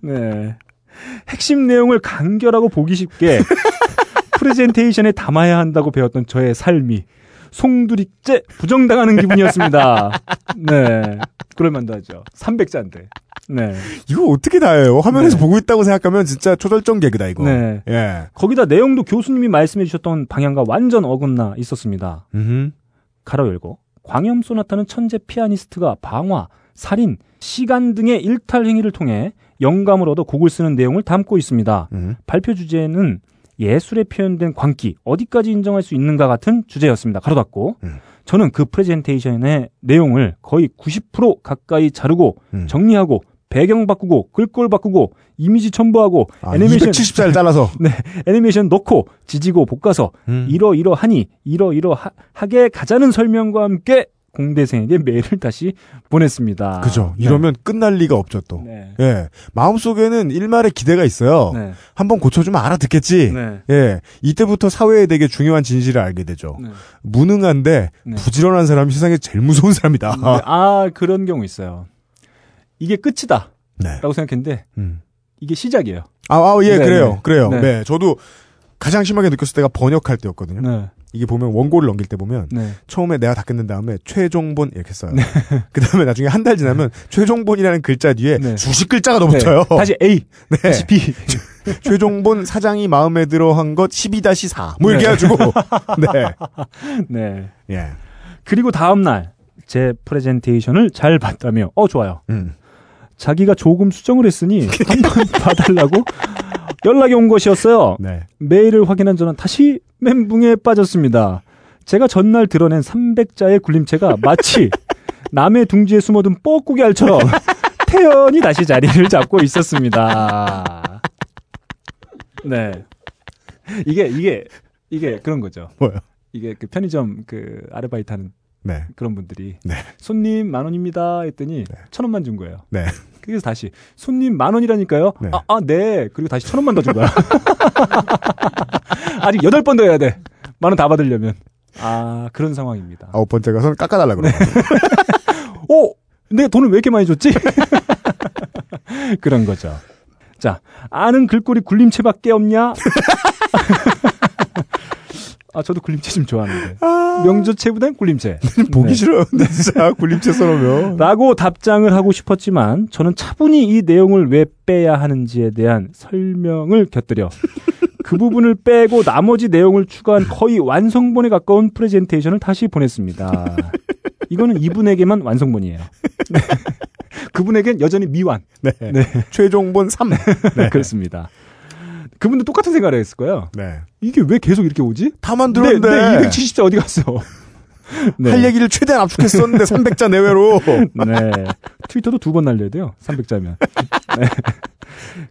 네. 핵심 내용을 간결하고 보기 쉽게 *laughs* 프레젠테이션에 담아야 한다고 배웠던 저의 삶이 송두리째 부정당하는 기분이었습니다. 네. 그럴만도 하죠. 300자인데. 네. 이거 어떻게 다 해요? 화면에서 네. 보고 있다고 생각하면 진짜 초절정 개그다 이거. 네. 예. 거기다 내용도 교수님이 말씀해 주셨던 방향과 완전 어긋나 있었습니다. 음. 가로 열고 광염 소나타는 천재 피아니스트가 방화, 살인, 시간 등의 일탈 행위를 통해 영감을 얻어 곡을 쓰는 내용을 담고 있습니다. 음. 발표 주제는 예술에 표현된 광기 어디까지 인정할 수 있는가 같은 주제였습니다. 가로 닫고 음. 저는 그 프레젠테이션의 내용을 거의 90% 가까이 자르고 음. 정리하고 배경 바꾸고 글꼴 바꾸고 이미지 첨부하고 아, 애니메이션 270자를 잘라서. *laughs* 네 애니메이션 넣고 지지고 볶아서 음. 이러이러하니 이러이러하게 가자는 설명과 함께 공대생에게 메일을 다시 보냈습니다. 그죠. 네. 이러면 끝날 리가 없죠 또. 네. 예. 마음속에는 일말의 기대가 있어요. 네. 한번 고쳐주면 알아듣겠지. 네. 예. 이때부터 사회에 되게 중요한 진실을 알게 되죠. 네. 무능한데 네. 부지런한 사람이 세상에 제일 무서운 사람이다. 네. 아 그런 경우 있어요. 이게 끝이다 라고 네. 생각했는데 음. 이게 시작이에요. 아, 아, 예, 네, 그래요. 네. 그래요. 네. 네. 저도 가장 심하게 느꼈을 때가 번역할 때였거든요. 네. 이게 보면 원고를 넘길 때 보면 네. 처음에 내가 다 끝낸 다음에 최종본 이렇게 써요. *laughs* 그 다음에 나중에 한 달 지나면 최종본이라는 글자 뒤에 네. 수십 글자가 더 붙어요. 네. 다시 A, 네. 다시 B. *laughs* 최종본 사장이 마음에 들어 한 것 12-4. 뭐 이렇게 네. 해가지고. *laughs* 네. 네. 예. 그리고 다음 날 제 프레젠테이션을 잘 봤다며 어 좋아요. 음. 자기가 조금 수정을 했으니 한번 봐달라고 연락이 온 것이었어요. 네. 메일을 확인한 저는 다시 멘붕에 빠졌습니다. 제가 전날 드러낸 300자의 굴림체가 마치 남의 둥지에 숨어든 뻐꾸기 알처럼 태연히 다시 자리를 잡고 있었습니다. 네. 이게, 이게, 이게 그런 거죠. 뭐요? 이게 그 편의점 그 아르바이트 하는 네. 그런 분들이 네. 손님 만 원입니다 했더니 천 원만 준 거예요. 네. 그래서 다시 손님 만 원이라니까요. 네. 아, 아, 네. 그리고 다시 천 원만 더 준 거야. *laughs* 아직 여덟 번 더 해야 돼. 만 원 다 받으려면. 아, 그런 상황입니다. 아홉 번째 가서는 깎아달라 그러고. 오! *laughs* 내 돈을 왜 이렇게 많이 줬지? *laughs* 그런 거죠. 자, 아는 글꼴이 굴림체밖에 없냐? 아, 저도 굴림체 좀 좋아하는데. 명조체보단 굴림체. *laughs* 보기 네. 싫어요. 근데 진짜 굴림체 써놓으면. 라고 답장을 하고 싶었지만 저는 차분히 이 내용을 왜 빼야 하는지에 대한 설명을 곁들여 *laughs* 그 부분을 빼고 나머지 내용을 추가한 거의 완성본에 가까운 프레젠테이션을 다시 보냈습니다. 이거는 이분에게만 완성본이에요. *laughs* 네. 그분에겐 여전히 미완. 네. 네. 최종본 3. 네. 그렇습니다. 그분도 똑같은 생각을 했을 거예요. 네. 이게 왜 계속 이렇게 오지? 다 만들었는데. 네, 네 270자 어디 갔어? *laughs* 네. 할 얘기를 최대한 압축했었는데 *laughs* 300자 내외로. *laughs* 네. 트위터도 두 번 날려야 돼요. 300자면. 네.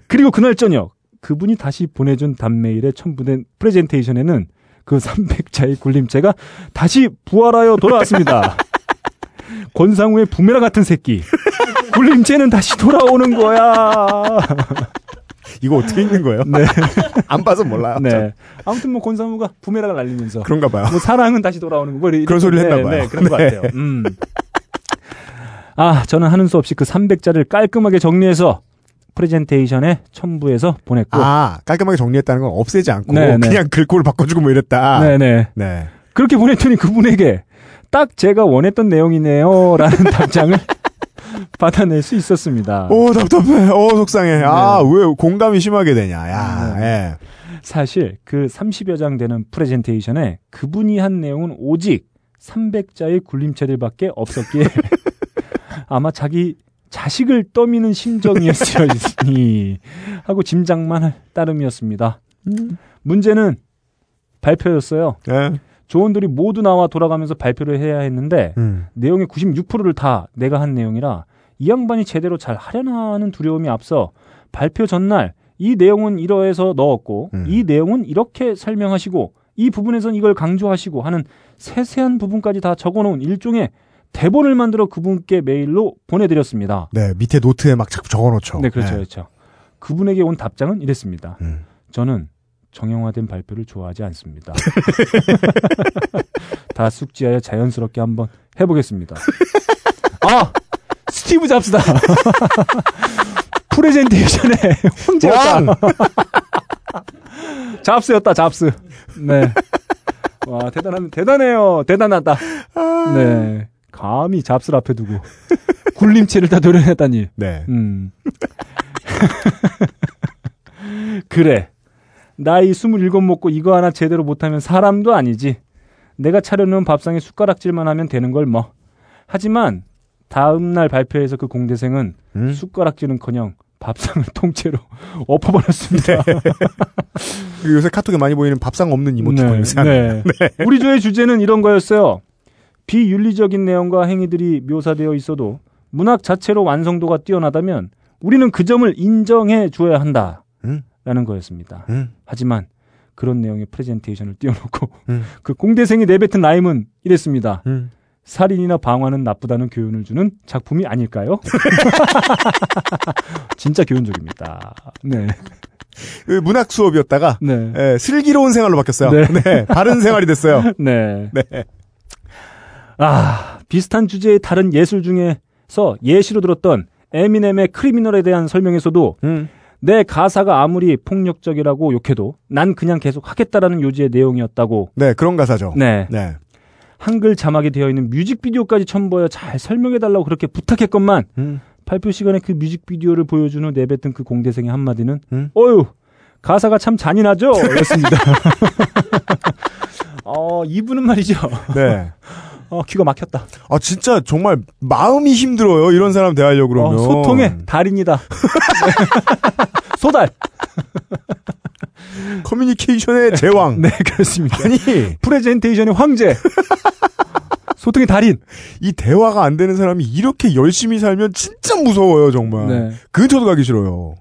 그리고 그날 저녁 그분이 다시 보내준 단메일에 첨부된 프레젠테이션에는 그 300자의 굴림체가 다시 부활하여 돌아왔습니다. 권상우의 부메랑 같은 새끼. 굴림체는 다시 돌아오는 거야. 이거 어떻게 읽는 거예요? 네. *laughs* 안 봐서 몰라요. 네. 아무튼 뭐 권상우가 부메랑을 날리면서 그런가 봐요. 뭐 사랑은 다시 돌아오는 거. 뭐 그런 소리를 했나 네, 봐요. 네, 그런 것 네. 같아요. 음. 아, 저는 하는 수 없이 그 300자를 깔끔하게 정리해서 프레젠테이션에 첨부해서 보냈고. 아, 깔끔하게 정리했다는 건 없애지 않고 네, 네. 그냥 글꼴을 바꿔주고 뭐 이랬다. 네네. 네. 그렇게 보냈더니 그분에게 딱 제가 원했던 내용이네요. 라는 *laughs* 답장을 *laughs* 받아낼 수 있었습니다. 오, 답답해. 오, 속상해. 아, 왜 공감이 심하게 되냐. 야, 네. 예. 사실 그 30여 장 되는 프레젠테이션에 그분이 한 내용은 오직 300자의 굴림체들밖에 없었기에 *laughs* 아마 자기 자식을 떠미는 심정이었으니 *laughs* 하고 짐작만 할 따름이었습니다. 문제는 발표였어요. 예. 조원들이 모두 나와 돌아가면서 발표를 해야 했는데 음. 내용의 96%를 다 내가 한 내용이라 이 양반이 제대로 잘 하려나 하는 두려움이 앞서 발표 전날 이 내용은 이러해서 넣었고 음. 이 내용은 이렇게 설명하시고 이 부분에선 이걸 강조하시고 하는 세세한 부분까지 다 적어놓은 일종의 대본을 만들어 그분께 메일로 보내드렸습니다. 네, 밑에 노트에 막 적어놓죠. 네, 그렇죠, 네. 그렇죠. 그분에게 온 답장은 이랬습니다. 음. 저는 정형화된 발표를 좋아하지 않습니다. *laughs* 다 숙지하여 자연스럽게 한번 해보겠습니다. 아! 스티브 잡스다! *laughs* 프레젠테이션의 황제였다. *laughs* 잡스였다, 잡스. 네. 와, 대단한, 대단해요. 대단하다. 네. 감히 잡스를 앞에 두고 굴림체를 다 도려냈다니. 네. 음. 그래. 나이 27 먹고 이거 하나 제대로 못하면 사람도 아니지. 내가 차려놓은 밥상에 숟가락질만 하면 되는 걸 뭐. 하지만 다음날 발표에서 그 공대생은 음? 숟가락질은커녕 밥상을 *laughs* 통째로 엎어버렸습니다. 그 *laughs* 요새 카톡에 많이 보이는 밥상 없는 이모티콘 네, 요새 *laughs* 네. 우리 조의 주제는 이런 거였어요. 비윤리적인 내용과 행위들이 묘사되어 있어도 문학 자체로 완성도가 뛰어나다면 우리는 그 점을 인정해 줘야 한다. 음? 라는 거였습니다. 음? 하지만 그런 내용의 프레젠테이션을 띄워놓고 음. *laughs* 그 공대생이 내뱉은 라임은 이랬습니다. 음. 살인이나 방화는 나쁘다는 교훈을 주는 작품이 아닐까요? *laughs* 진짜 교훈적입니다. 네. 그 문학 수업이었다가 네. 예, 슬기로운 생활로 바뀌었어요. 네. 네. 바른 생활이 됐어요. *laughs* 네. 네. 아, 비슷한 주제의 다른 예술 중에서 예시로 들었던 에미넴의 크리미널에 대한 설명에서도 음. 내 가사가 아무리 폭력적이라고 욕해도 난 그냥 계속 하겠다라는 요지의 내용이었다고. 네, 그런 가사죠. 네. 네. 한글 자막이 되어 있는 뮤직비디오까지 첨부하여 잘 설명해달라고 그렇게 부탁했건만 음. 발표 시간에 그 뮤직비디오를 보여준 후 내뱉은 그 공대생의 한마디는 음. 어휴 가사가 참 잔인하죠 *laughs* 였습니다. *laughs* 어 이분은 말이죠. 네. *laughs* 어 귀가 막혔다. 아, 진짜 정말 마음이 힘들어요. 이런 사람 대하려고 그러면. 어, 소통의 달인이다. *laughs* 소달. 커뮤니케이션의 제왕. *laughs* 네 그렇습니다. 아니, 프레젠테이션의 황제. 소통의 달인. 이 대화가 안 되는 사람이 이렇게 열심히 살면 진짜 무서워요, 정말. 네. 근처도 가기 싫어요.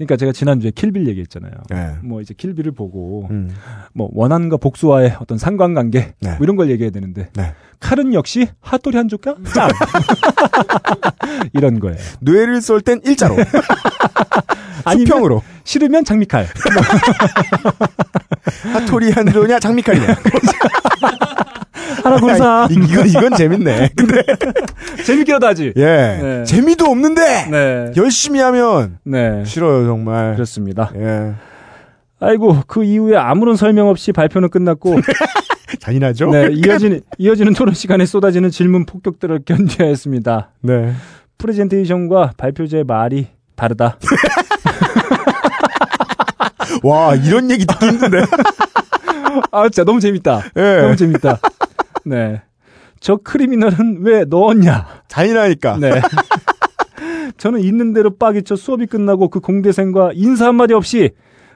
그러니까 제가 지난주에 킬빌 얘기했잖아요. 네. 뭐 이제 킬빌을 보고 음. 뭐 원한과 복수와의 어떤 상관관계 네. 뭐 이런 걸 얘기해야 되는데 네. 칼은 역시 핫도리 한 조각 짱 *laughs* 이런 거예요. 뇌를 쏠 땐 일자로. *laughs* 수평으로. 싫으면 장미칼. *laughs* 사토리 한 조냐, 장미칼이냐. 하나. 이- 이건, 이건 재밌네. 근데, *laughs* 재밌게라도 하지. 예. 네. 재미도 없는데! 네. 열심히 하면 네. 싫어요, 정말. 그렇습니다. 예. 아이고 그 이후에 아무런 설명 없이 발표는 끝났고 *laughs* 잔인하죠? 네, *laughs* 이어지는 이어지는 토론 시간에 쏟아지는 질문 폭격들을 견뎌야 했습니다. 네. 프레젠테이션과 발표자의 말이 다르다. 와, 이런 얘기 듣기 힘든데. 아, 진짜 너무 재밌다. 예. 너무 재밌다. 네. 저 크리미널은 왜 넣었냐? 잔인하니까. 네. *laughs* 저는 있는 대로 빠기쳐 수업이 끝나고 그 공대생과 인사 한마디 없이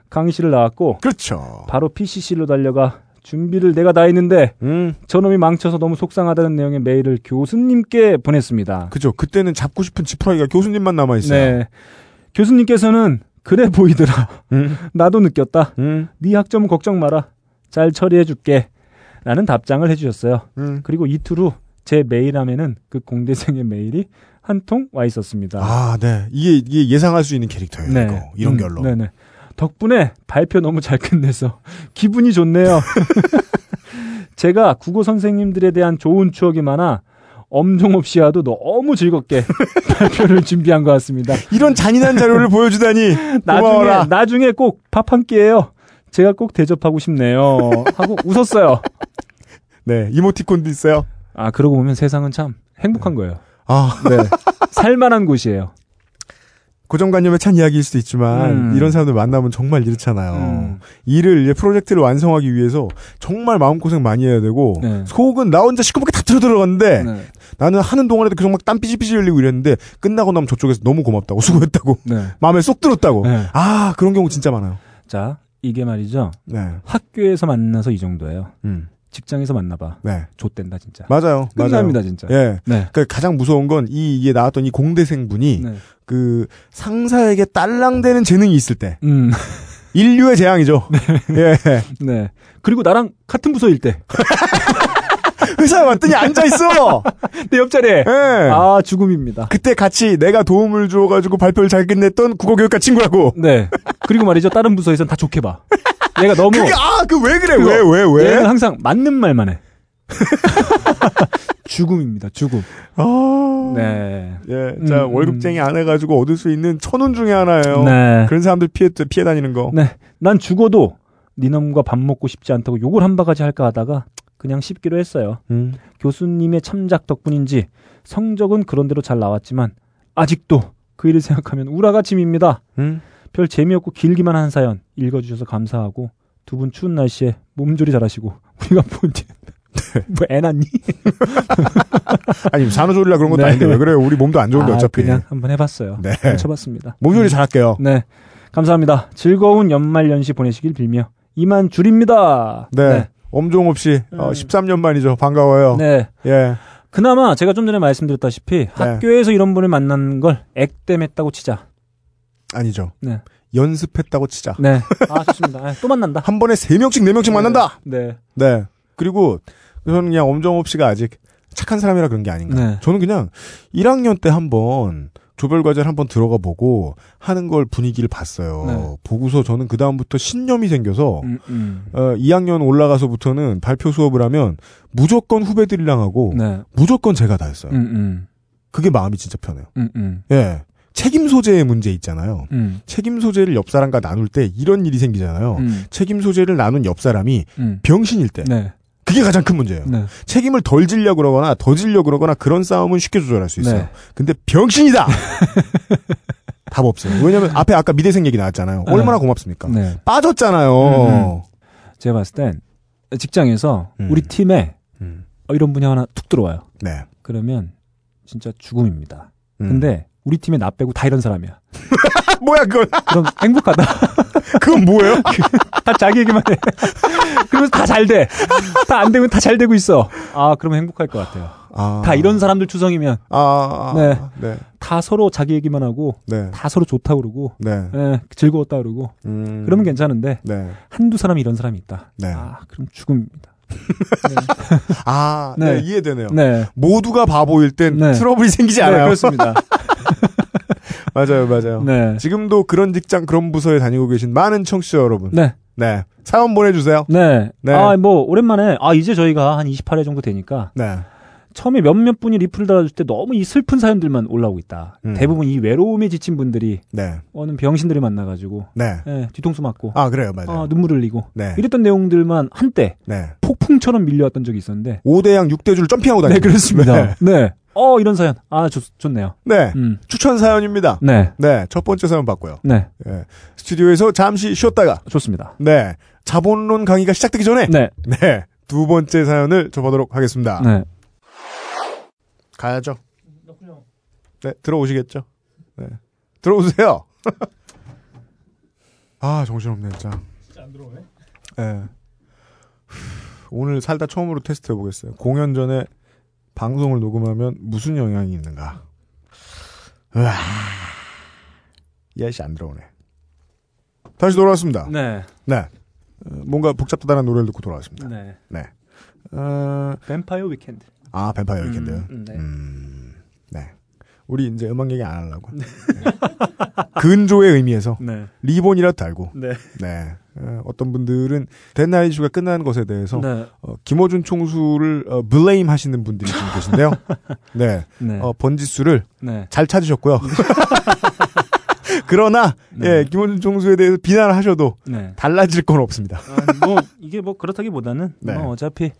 강의실을 나왔고 그렇죠. 바로 PCC로 달려가 준비를 내가 다 했는데 음. 저놈이 망쳐서 너무 속상하다는 내용의 메일을 교수님께 보냈습니다. 그죠. 그때는 잡고 싶은 지푸라기가 교수님만 남아 있어요. 네. 교수님께서는 그래 보이더라. 음. *laughs* 나도 느꼈다. 음. 네 학점 걱정 마라. 잘 처리해 줄게. 라는 답장을 해주셨어요. 음. 그리고 이틀 후 제 메일함에는 그 공대생의 메일이 한 통 와 있었습니다. 아, 네. 이게, 이게 예상할 수 있는 캐릭터예요. 이거. 이런 음, 결로. 네네. 덕분에 발표 너무 잘 끝내서 *laughs* 기분이 좋네요. *laughs* 제가 국어 선생님들에 대한 좋은 추억이 많아 엄종 없이 와도 너무 즐겁게 *laughs* 발표를 준비한 것 같습니다. 이런 잔인한 자료를 보여주다니. 나중에. 나중에 꼭 밥 한 끼예요. 제가 꼭 대접하고 싶네요. 하고 *laughs* 웃었어요. 네. 이모티콘도 있어요. 아 그러고 보면 세상은 참 행복한 거예요. 아, 네, 살만한 곳이에요. 고정관념에 찬 이야기일 수도 있지만, 음. 이런 사람들 만나면 정말 이렇잖아요. 음. 일을, 이제 프로젝트를 완성하기 위해서 정말 마음고생 많이 해야 되고, 네. 속은 나 혼자 시커멓게 다 틀어 들어갔는데, 네. 나는 하는 동안에도 계속 막땀 삐질삐질 흘리고 이랬는데, 끝나고 나면 저쪽에서 너무 고맙다고, *laughs* 수고했다고, 네. 마음에 쏙 들었다고. 네. 아, 그런 경우 진짜 많아요. 자 이게 말이죠. 네. 학교에서 만나서 이 정도예요. 음. 직장에서 만나봐. 네. 좆된다 진짜. 맞아요. 끝납니다 맞아요. 진짜. 예. 네. 그 가장 무서운 건 이 이게 나왔던 이 공대생 분이 네. 그 상사에게 딸랑대는 재능이 있을 때 음. 인류의 재앙이죠. *laughs* 예. 네. 그리고 나랑 같은 부서일 때. *laughs* 회사에 왔더니 앉아 있어. 내 옆자리에. 예. 아, 죽음입니다. 그때 같이 내가 도움을 줘가지고 발표를 잘 끝냈던 국어교육과 친구라고. 네. 그리고 말이죠. 다른 부서에선 다 좋게 봐. 얘가 너무. 그게 아 그 왜 그래. 왜 왜 왜? 얘는 항상 맞는 말만 해. *laughs* 죽음입니다. 죽음. 아. 네. 예. 자 음, 월급쟁이 안 해가지고 얻을 수 있는 천원 중에 하나예요. 네. 그런 사람들 피해 피해 다니는 거. 네. 난 죽어도 네 놈과 밥 먹고 싶지 않다고 욕을 한 바가지 할까 하다가 그냥 씹기로 했어요. 음. 교수님의 참작 덕분인지 성적은 그런대로 잘 나왔지만 아직도 그 일을 생각하면 우라가침입니다. 음. 별 재미없고 길기만 한 사연 읽어주셔서 감사하고 두 분 추운 날씨에 몸조리 잘하시고 우리가 뭔지 뭐애 낳니? 아니 산후조리라 그런 것도 네. 아닌데 왜 그래요? 우리 몸도 안 좋은데 아, 어차피. 그냥 한번 해봤어요. 네. 쳐봤습니다. 몸조리 잘할게요. 네, 감사합니다. 즐거운 연말 연시 보내시길 빌며 이만 줄입니다. 네. 엄종 없이 어, 음. 13년 만이죠. 반가워요. 네. 예. 그나마 제가 좀 전에 말씀드렸다시피 학교에서 이런 분을 만난 걸 액땜했다고 치자. 아니죠. 네. 연습했다고 치자. 네. *laughs* 아 좋습니다. 아, 또 만난다. 한 번에 세 명씩 네 명씩 만난다. 네. 네. 그리고 저는 그냥 엄정업 씨가 아직 착한 사람이라 그런 게 아닌가. 네. 저는 그냥 1학년 때 한번 조별 과제를 한번 들어가 보고 하는 걸 분위기를 봤어요. 네. 보고서 저는 그 다음부터 신념이 생겨서 음, 음. 어, 2학년 올라가서부터는 발표 수업을 하면 무조건 후배들이랑 하고 네. 무조건 제가 다 했어요. 음, 음. 그게 마음이 진짜 편해요. 음, 음. 예. 책임 소재의 문제 있잖아요. 음. 책임 소재를 옆 사람과 나눌 때 이런 일이 생기잖아요. 음. 책임 소재를 나눈 옆 사람이 음. 병신일 때 네. 그게 가장 큰 문제예요. 네. 책임을 덜 지려고 그러거나 더 지려고 그러거나 그런 싸움은 쉽게 조절할 수 있어요. 네. 근데 병신이다. *laughs* 답 없어요. 왜냐면 앞에 아까 미대생 얘기 나왔잖아요. 네. 얼마나 고맙습니까? 네. 빠졌잖아요. 제가 봤을 땐 직장에서 음. 우리 팀에 음. 어, 이런 분이 하나 툭 들어와요. 네. 그러면 진짜 죽음입니다. 음. 근데 우리 팀에 나 빼고 다 이런 사람이야. *laughs* 뭐야 그건? 그럼 행복하다. *laughs* 그건 뭐예요? *laughs* 다 자기 얘기만 해. 그러면서 다 잘 돼. 다 안 되면 다 잘 되고 있어. 아, 그러면 행복할 것 같아요. 아. 다 이런 사람들 추성이면 아, 아, 네. 네. 다 서로 자기 얘기만 하고 네. 다 서로 좋다 그러고 네. 예, 즐거웠다 그러고 음. 그러면 괜찮은데 네. 한두 사람이 이런 사람이 있다. 네. 아, 그럼 죽음입니다. 아, 네. 네. 이해되네요. 네. 모두가 바보일 땐 네. 트러블이 생기지 네, 않아요. 그렇습니다. *laughs* 맞아요, 맞아요. 네. 지금도 그런 직장, 그런 부서에 다니고 계신 많은 청취자 여러분. 네. 네. 사연 보내주세요. 네. 네. 아, 뭐, 오랜만에, 아, 이제 저희가 한 28회 정도 되니까, 네. 처음에 몇몇 분이 리플을 달아줄 때 너무 이 슬픈 사연들만 올라오고 있다. 음. 대부분 이 외로움에 지친 분들이, 네. 어느 병신들을 만나가지고, 네. 예, 뒤통수 맞고, 아, 그래요, 맞아요. 아, 눈물 흘리고, 네. 이랬던 내용들만 한때 네. 폭풍처럼 밀려왔던 적이 있었는데, 5대양 6대줄 점핑하고 다니고. 네, 그렇습니다. 네. 네. 어, 이런 사연. 아, 좋, 좋네요. 네. 음. 추천 사연입니다. 네. 네. 첫 번째 사연 받고요. 네. 예. 스튜디오에서 잠시 쉬었다가, 좋습니다. 네. 자본론 강의가 시작되기 전에, 네. 네. 두 번째 사연을 접하도록 하겠습니다. 네. 가야죠. 네, 들어오시겠죠? 네. 들어오세요. *laughs* 아, 정신없네, 진짜. 진짜 안 들어오네? 네. 오늘 살다 처음으로 테스트 해보겠어요. 공연 전에 방송을 녹음하면 무슨 영향이 있는가. 으아. 이 아저씨 안 들어오네. 다시 돌아왔습니다. 네. 네. 어, 뭔가 복잡하다는 노래를 듣고 돌아왔습니다. 네. 네. 어, Vampire Weekend. 아, Vampire Weekend. 음, 음, 네. 음, 네. 우리 이제 음악 얘기 안 하려고. 네. 근조의 의미에서 네. 리본이라도 달고. 네. 네. 어, 어떤 분들은 데나이 이슈가 끝나는 것에 대해서 네. 어, 김어준 총수를 어, 블레임 하시는 분들이 좀 계신데요. *laughs* 네. 네. 어, 번지수를 네. 잘 찾으셨고요. *laughs* 그러나 네. 예, 김어준 총수에 대해서 비난을 하셔도 네. 달라질 건 없습니다. 아, 뭐 이게 뭐 그렇다기보다는 네. 뭐 어차피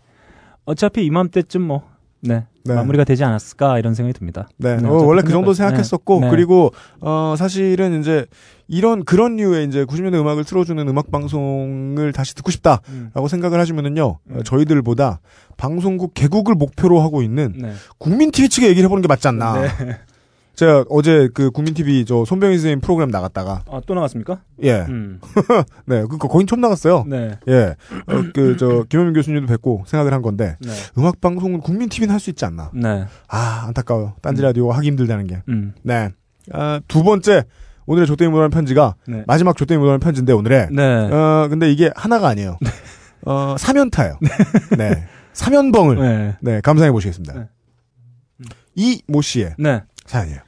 어차피 이맘때쯤 뭐 네. 네. 마무리가 되지 않았을까 이런 생각이 듭니다. 네, 네, 어, 원래 그 정도 거- 생각했었고 네. 그리고 어 사실은 이제 이런 그런 류의 이제 90년대 음악을 틀어주는 음악 방송을 다시 듣고 싶다라고 음. 생각을 하시면은요 음. 어, 저희들보다 방송국 개국을 목표로 하고 있는 네. 국민 TV 측에 얘기를 해보는 게 맞지 않나. 네. 제가 어제 그 국민 TV 저 손병희 선생님 프로그램 나갔다가 아, 또 나갔습니까? 예, 음. *laughs* 네, 그 거긴 처음 나갔어요. 네. 예, 어, 그저 김현민 교수님도 뵙고 생각을 한 건데 네. 음악 방송은 국민 TV는 할 수 있지 않나. 네. 아 안타까워요. 딴지 라디오 하기 힘들다는 게. 음. 네. 아, 두 번째 오늘의 조땡이 묻어는 편지가 네. 마지막 조땡이 묻어는 편지인데 오늘의 네. 어 근데 이게 하나가 아니에요. 어 사면타요. 네. 사면벙을 네, 네. 감상해 보시겠습니다. 네. 이모 씨의 네. 사연이에요.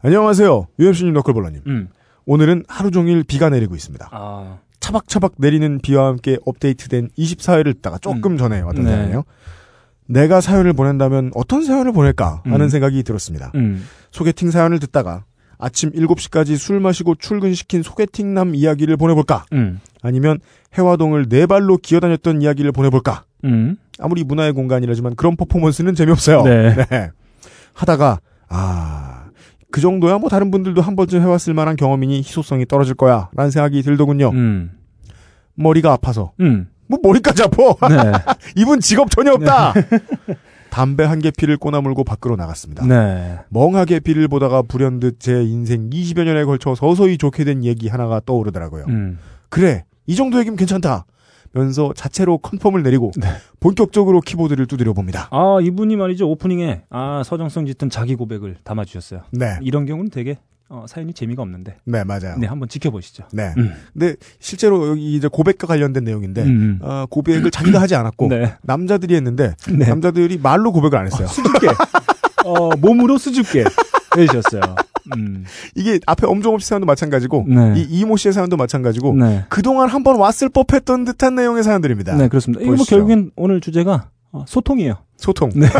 안녕하세요. UMC님 너클볼러님. 음. 오늘은 하루 종일 비가 내리고 있습니다. 아. 차박차박 내리는 비와 함께 업데이트된 24회를 듣다가 조금 전에 왔던 네. 사연이에요. 내가 사연을 보낸다면 어떤 사연을 보낼까 하는 음. 생각이 들었습니다. 음. 소개팅 사연을 듣다가 아침 7시까지 술 마시고 출근시킨 소개팅 남 이야기를 보내볼까? 음. 아니면 해화동을 네 발로 기어다녔던 이야기를 보내볼까? 음. 아무리 문화의 공간이라지만 그런 퍼포먼스는 재미없어요. 네. 하다가 아. 그 정도야 뭐 다른 분들도 한 번쯤 해왔을 만한 경험이니 희소성이 떨어질 거야 라는 생각이 들더군요. 음. 머리가 아파서 음. 뭐 머리까지 아파 네. *laughs* 이분 직업 전혀 없다 *laughs* 담배 한 개 피를 꼬나 물고 밖으로 나갔습니다. 네. 멍하게 비를 보다가 불현듯 제 인생 20여 년에 걸쳐 서서히 좋게 된 얘기 하나가 떠오르더라고요. 음. 그래 이 정도 얘기면 괜찮다 면서 자체로 컨펌을 내리고 본격적으로 키보드를 두드려 봅니다. 아, 이분이 말이죠. 오프닝에 아, 서정성 짙은 자기 고백을 담아 주셨어요. 네, 이런 경우는 되게 어, 사연이 재미가 없는데. 네 맞아요. 네, 한번 지켜보시죠. 네. 음. 근데 실제로 여기 이제 고백과 관련된 내용인데 음. 어, 고백을 자기가 하지 않았고 네. 남자들이 했는데 네. 남자들이 말로 고백을 안 했어요. 수줍게. 어, 몸으로 수줍게 해주셨어요. *laughs* 음. 이게 앞에 엄종업 씨 사연도 마찬가지고 네. 이 이모 씨의 사연도 마찬가지고 네. 그동안 한번 왔을 법했던 듯한 내용의 사연들입니다. 네, 그렇습니다. 이거 뭐. 결국엔 오늘 주제가 어, 소통이에요. 소통. 네. *laughs*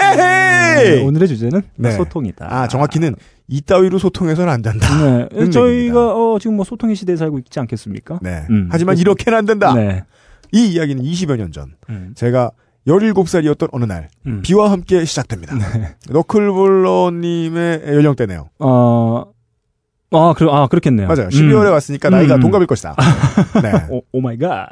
에헤이! 오늘의 주제는 네. 소통이다. 아 정확히는 이따위로 소통해서는 안 된다. 네. 는 저희가 어, 지금 뭐 소통의 시대에 살고 있지 않겠습니까? 네. 음, 하지만 그렇습니다. 이렇게는 안 된다. 네. 이 이야기는 20여 년 전 음. 제가 17살이었던 어느 날 음. 비와 함께 시작됩니다. 너클볼러님의 연령대네요. 어, 아, 그, 아, 그렇겠네요. 맞아요. 12월에 음. 왔으니까 나이가 음. 동갑일 것이다. *laughs* 네. 오, oh my god.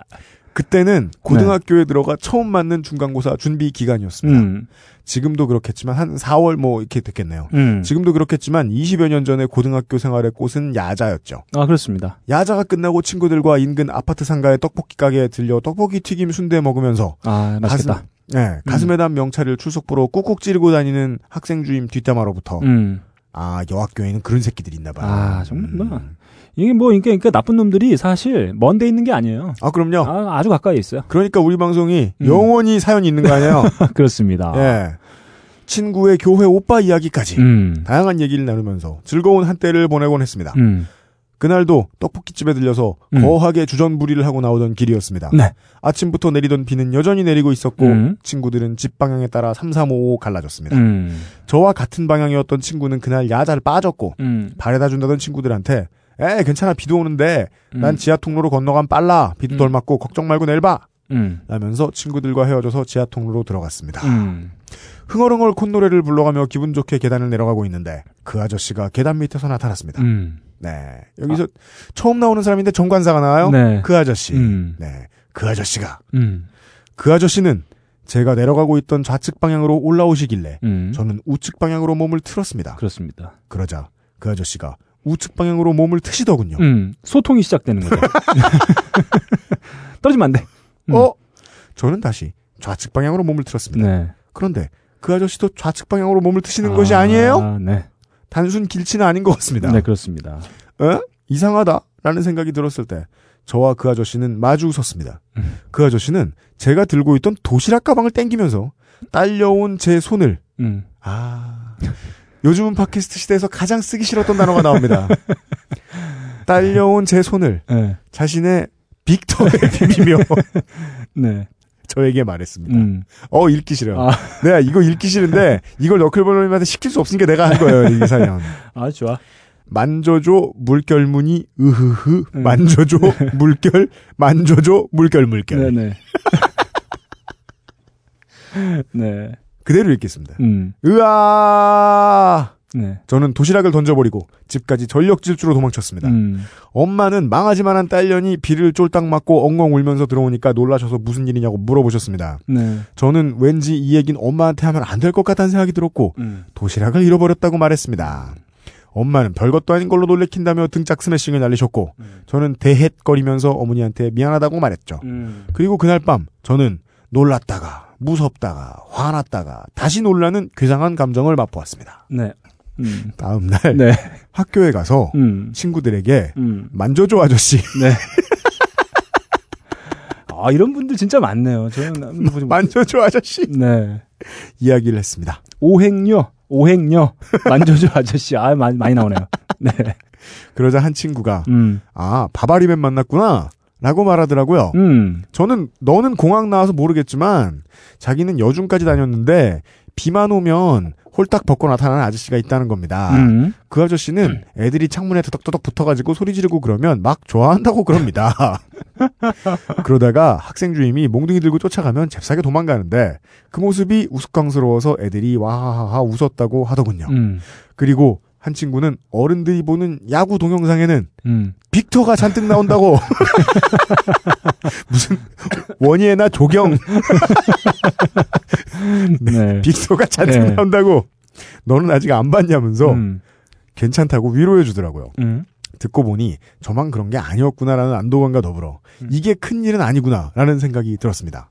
그때는 고등학교에 들어가 처음 맞는 중간고사 준비 기간이었습니다. 음. 지금도 그렇겠지만 한 4월 뭐 이렇게 됐겠네요. 음. 지금도 그렇겠지만 20여 년 전에 고등학교 생활의 꽃은 야자였죠. 아, 그렇습니다. 야자가 끝나고 친구들과 인근 아파트 상가의 떡볶이 가게에 들려 떡볶이 튀김 순대 먹으면서 아, 맛있겠다. 가슴, 네, 가슴에 단 명찰을 출석부로 꾹꾹 찌르고 다니는 학생 주임 뒷담화로부터 음. 아 여학교에는 그런 새끼들이 있나 봐요. 아, 정말 뭐. 음. 이게 뭐, 그러니까, 그러니까 나쁜 놈들이 사실 먼데 있는 게 아니에요. 아 그럼요. 아, 아주 가까이 있어요. 그러니까 우리 방송이 음. 영원히 사연이 있는 거 아니에요? *laughs* 그렇습니다. 예. 친구의 교회 오빠 이야기까지 음. 다양한 얘기를 나누면서 즐거운 한때를 보내곤 했습니다. 음. 그날도 떡볶이집에 들려서 음. 거하게 주전부리를 하고 나오던 길이었습니다. 네. 아침부터 내리던 비는 여전히 내리고 있었고 음. 친구들은 집 방향에 따라 3355 갈라졌습니다. 음. 저와 같은 방향이었던 친구는 그날 야자를 빠졌고 음. 바래다 준다던 친구들한테 에 괜찮아 비도 오는데 난 음. 지하 통로로 건너간 빨라 비도 음. 덜 맞고 걱정 말고 내일 봐 음. 라면서 친구들과 헤어져서 지하 통로로 들어갔습니다. 음. 흥얼흥얼 콧노래를 불러가며 기분 좋게 계단을 내려가고 있는데 그 아저씨가 계단 밑에서 나타났습니다. 음. 네 여기서 처음 나오는 사람인데 정관사가 나와요. 네. 그 아저씨. 음. 네. 그 아저씨가 음. 그 아저씨는 제가 내려가고 있던 좌측 방향으로 올라오시길래 음. 저는 우측 방향으로 몸을 틀었습니다. 그렇습니다. 그러자 그 아저씨가 우측 방향으로 몸을 트시더군요. 음. 소통이 시작되는 거죠. *laughs* 떨어지면 안 돼. 음. 어? 저는 다시 좌측 방향으로 몸을 틀었습니다. 네. 그런데 그 아저씨도 좌측 방향으로 몸을 트시는 것이 아니에요? 아, 네. 단순 길치는 아닌 것 같습니다. 네, 그렇습니다. 어? 이상하다라는 생각이 들었을 때 저와 그 아저씨는 마주 웃었습니다. 음. 그 아저씨는 제가 들고 있던 도시락 가방을 땡기면서 딸려온 제 손을 음. 아 요즘은 팟캐스트 시대에서 가장 쓰기 싫었던 단어가 나옵니다. *laughs* 딸려온 제 손을 네. 자신의 빅터에 *laughs* 비비며 네. 저에게 말했습니다. 음. 어 읽기 싫어요. 아. *laughs* 내가 이거 읽기 싫은데 이걸 너클볼러님한테 시킬 수 없으니까 내가 한 거예요. 이 사연. 아, 좋아. 만져줘 물결무늬 으흐흐 음. 만져줘 물결 만져줘 물결 물결 네네. 네. 그대로 읽겠습니다. 음. 으아 네. 저는 도시락을 던져버리고 집까지 전력 질주로 도망쳤습니다. 음. 엄마는 망하지만한 딸년이 비를 쫄딱 맞고 엉엉 울면서 들어오니까 놀라셔서 무슨 일이냐고 물어보셨습니다. 네. 저는 왠지 이 얘기는 엄마한테 하면 안 될 것 같다는 생각이 들었고 음. 도시락을 잃어버렸다고 말했습니다. 엄마는 별것도 아닌 걸로 놀래킨다며 등짝 스매싱을 날리셨고 저는 대헷거리면서 어머니한테 미안하다고 말했죠. 음. 그리고 그날 밤 저는 놀랐다가 무섭다가 화났다가 다시 놀라는 괴상한 감정을 맛보았습니다. 네. 음. 다음 날 네. 학교에 가서 음. 친구들에게 음. 만져줘 아저씨 네. *laughs* 아, 이런 분들 진짜 많네요. 저는 보지 못- *laughs* 만져줘 아저씨 네. 이야기를 했습니다. 오행녀, 오행녀, 만져줘 아저씨. 아, 많이, 많이 나오네요. 네. 그러자 한 친구가 음. 아 바바리맨 만났구나 라고 말하더라고요. 음. 저는 너는 공항 나와서 모르겠지만 자기는 여중까지 다녔는데 비만 오면 홀딱 벗고 나타나는 아저씨가 있다는 겁니다. 음. 그 아저씨는 애들이 창문에 더덕더덕 붙어가지고 소리 지르고 그러면 막 좋아한다고 그럽니다. *laughs* 그러다가 학생 주임이 몽둥이 들고 쫓아가면 잽싸게 도망가는데 그 모습이 우스꽝스러워서 애들이 와하하하 웃었다고 하더군요. 음. 그리고 한 친구는 어른들이 보는 야구 동영상에는 음. 빅터가 잔뜩 나온다고. *laughs* 무슨 원희애나 조경 네. *laughs* 빅터가 잔뜩 네. 나온다고. 너는 아직 안 봤냐면서 음. 괜찮다고 위로해 주더라고요. 음. 듣고 보니 저만 그런 게 아니었구나라는 안도감과 더불어 음. 이게 큰 일은 아니구나라는 생각이 들었습니다.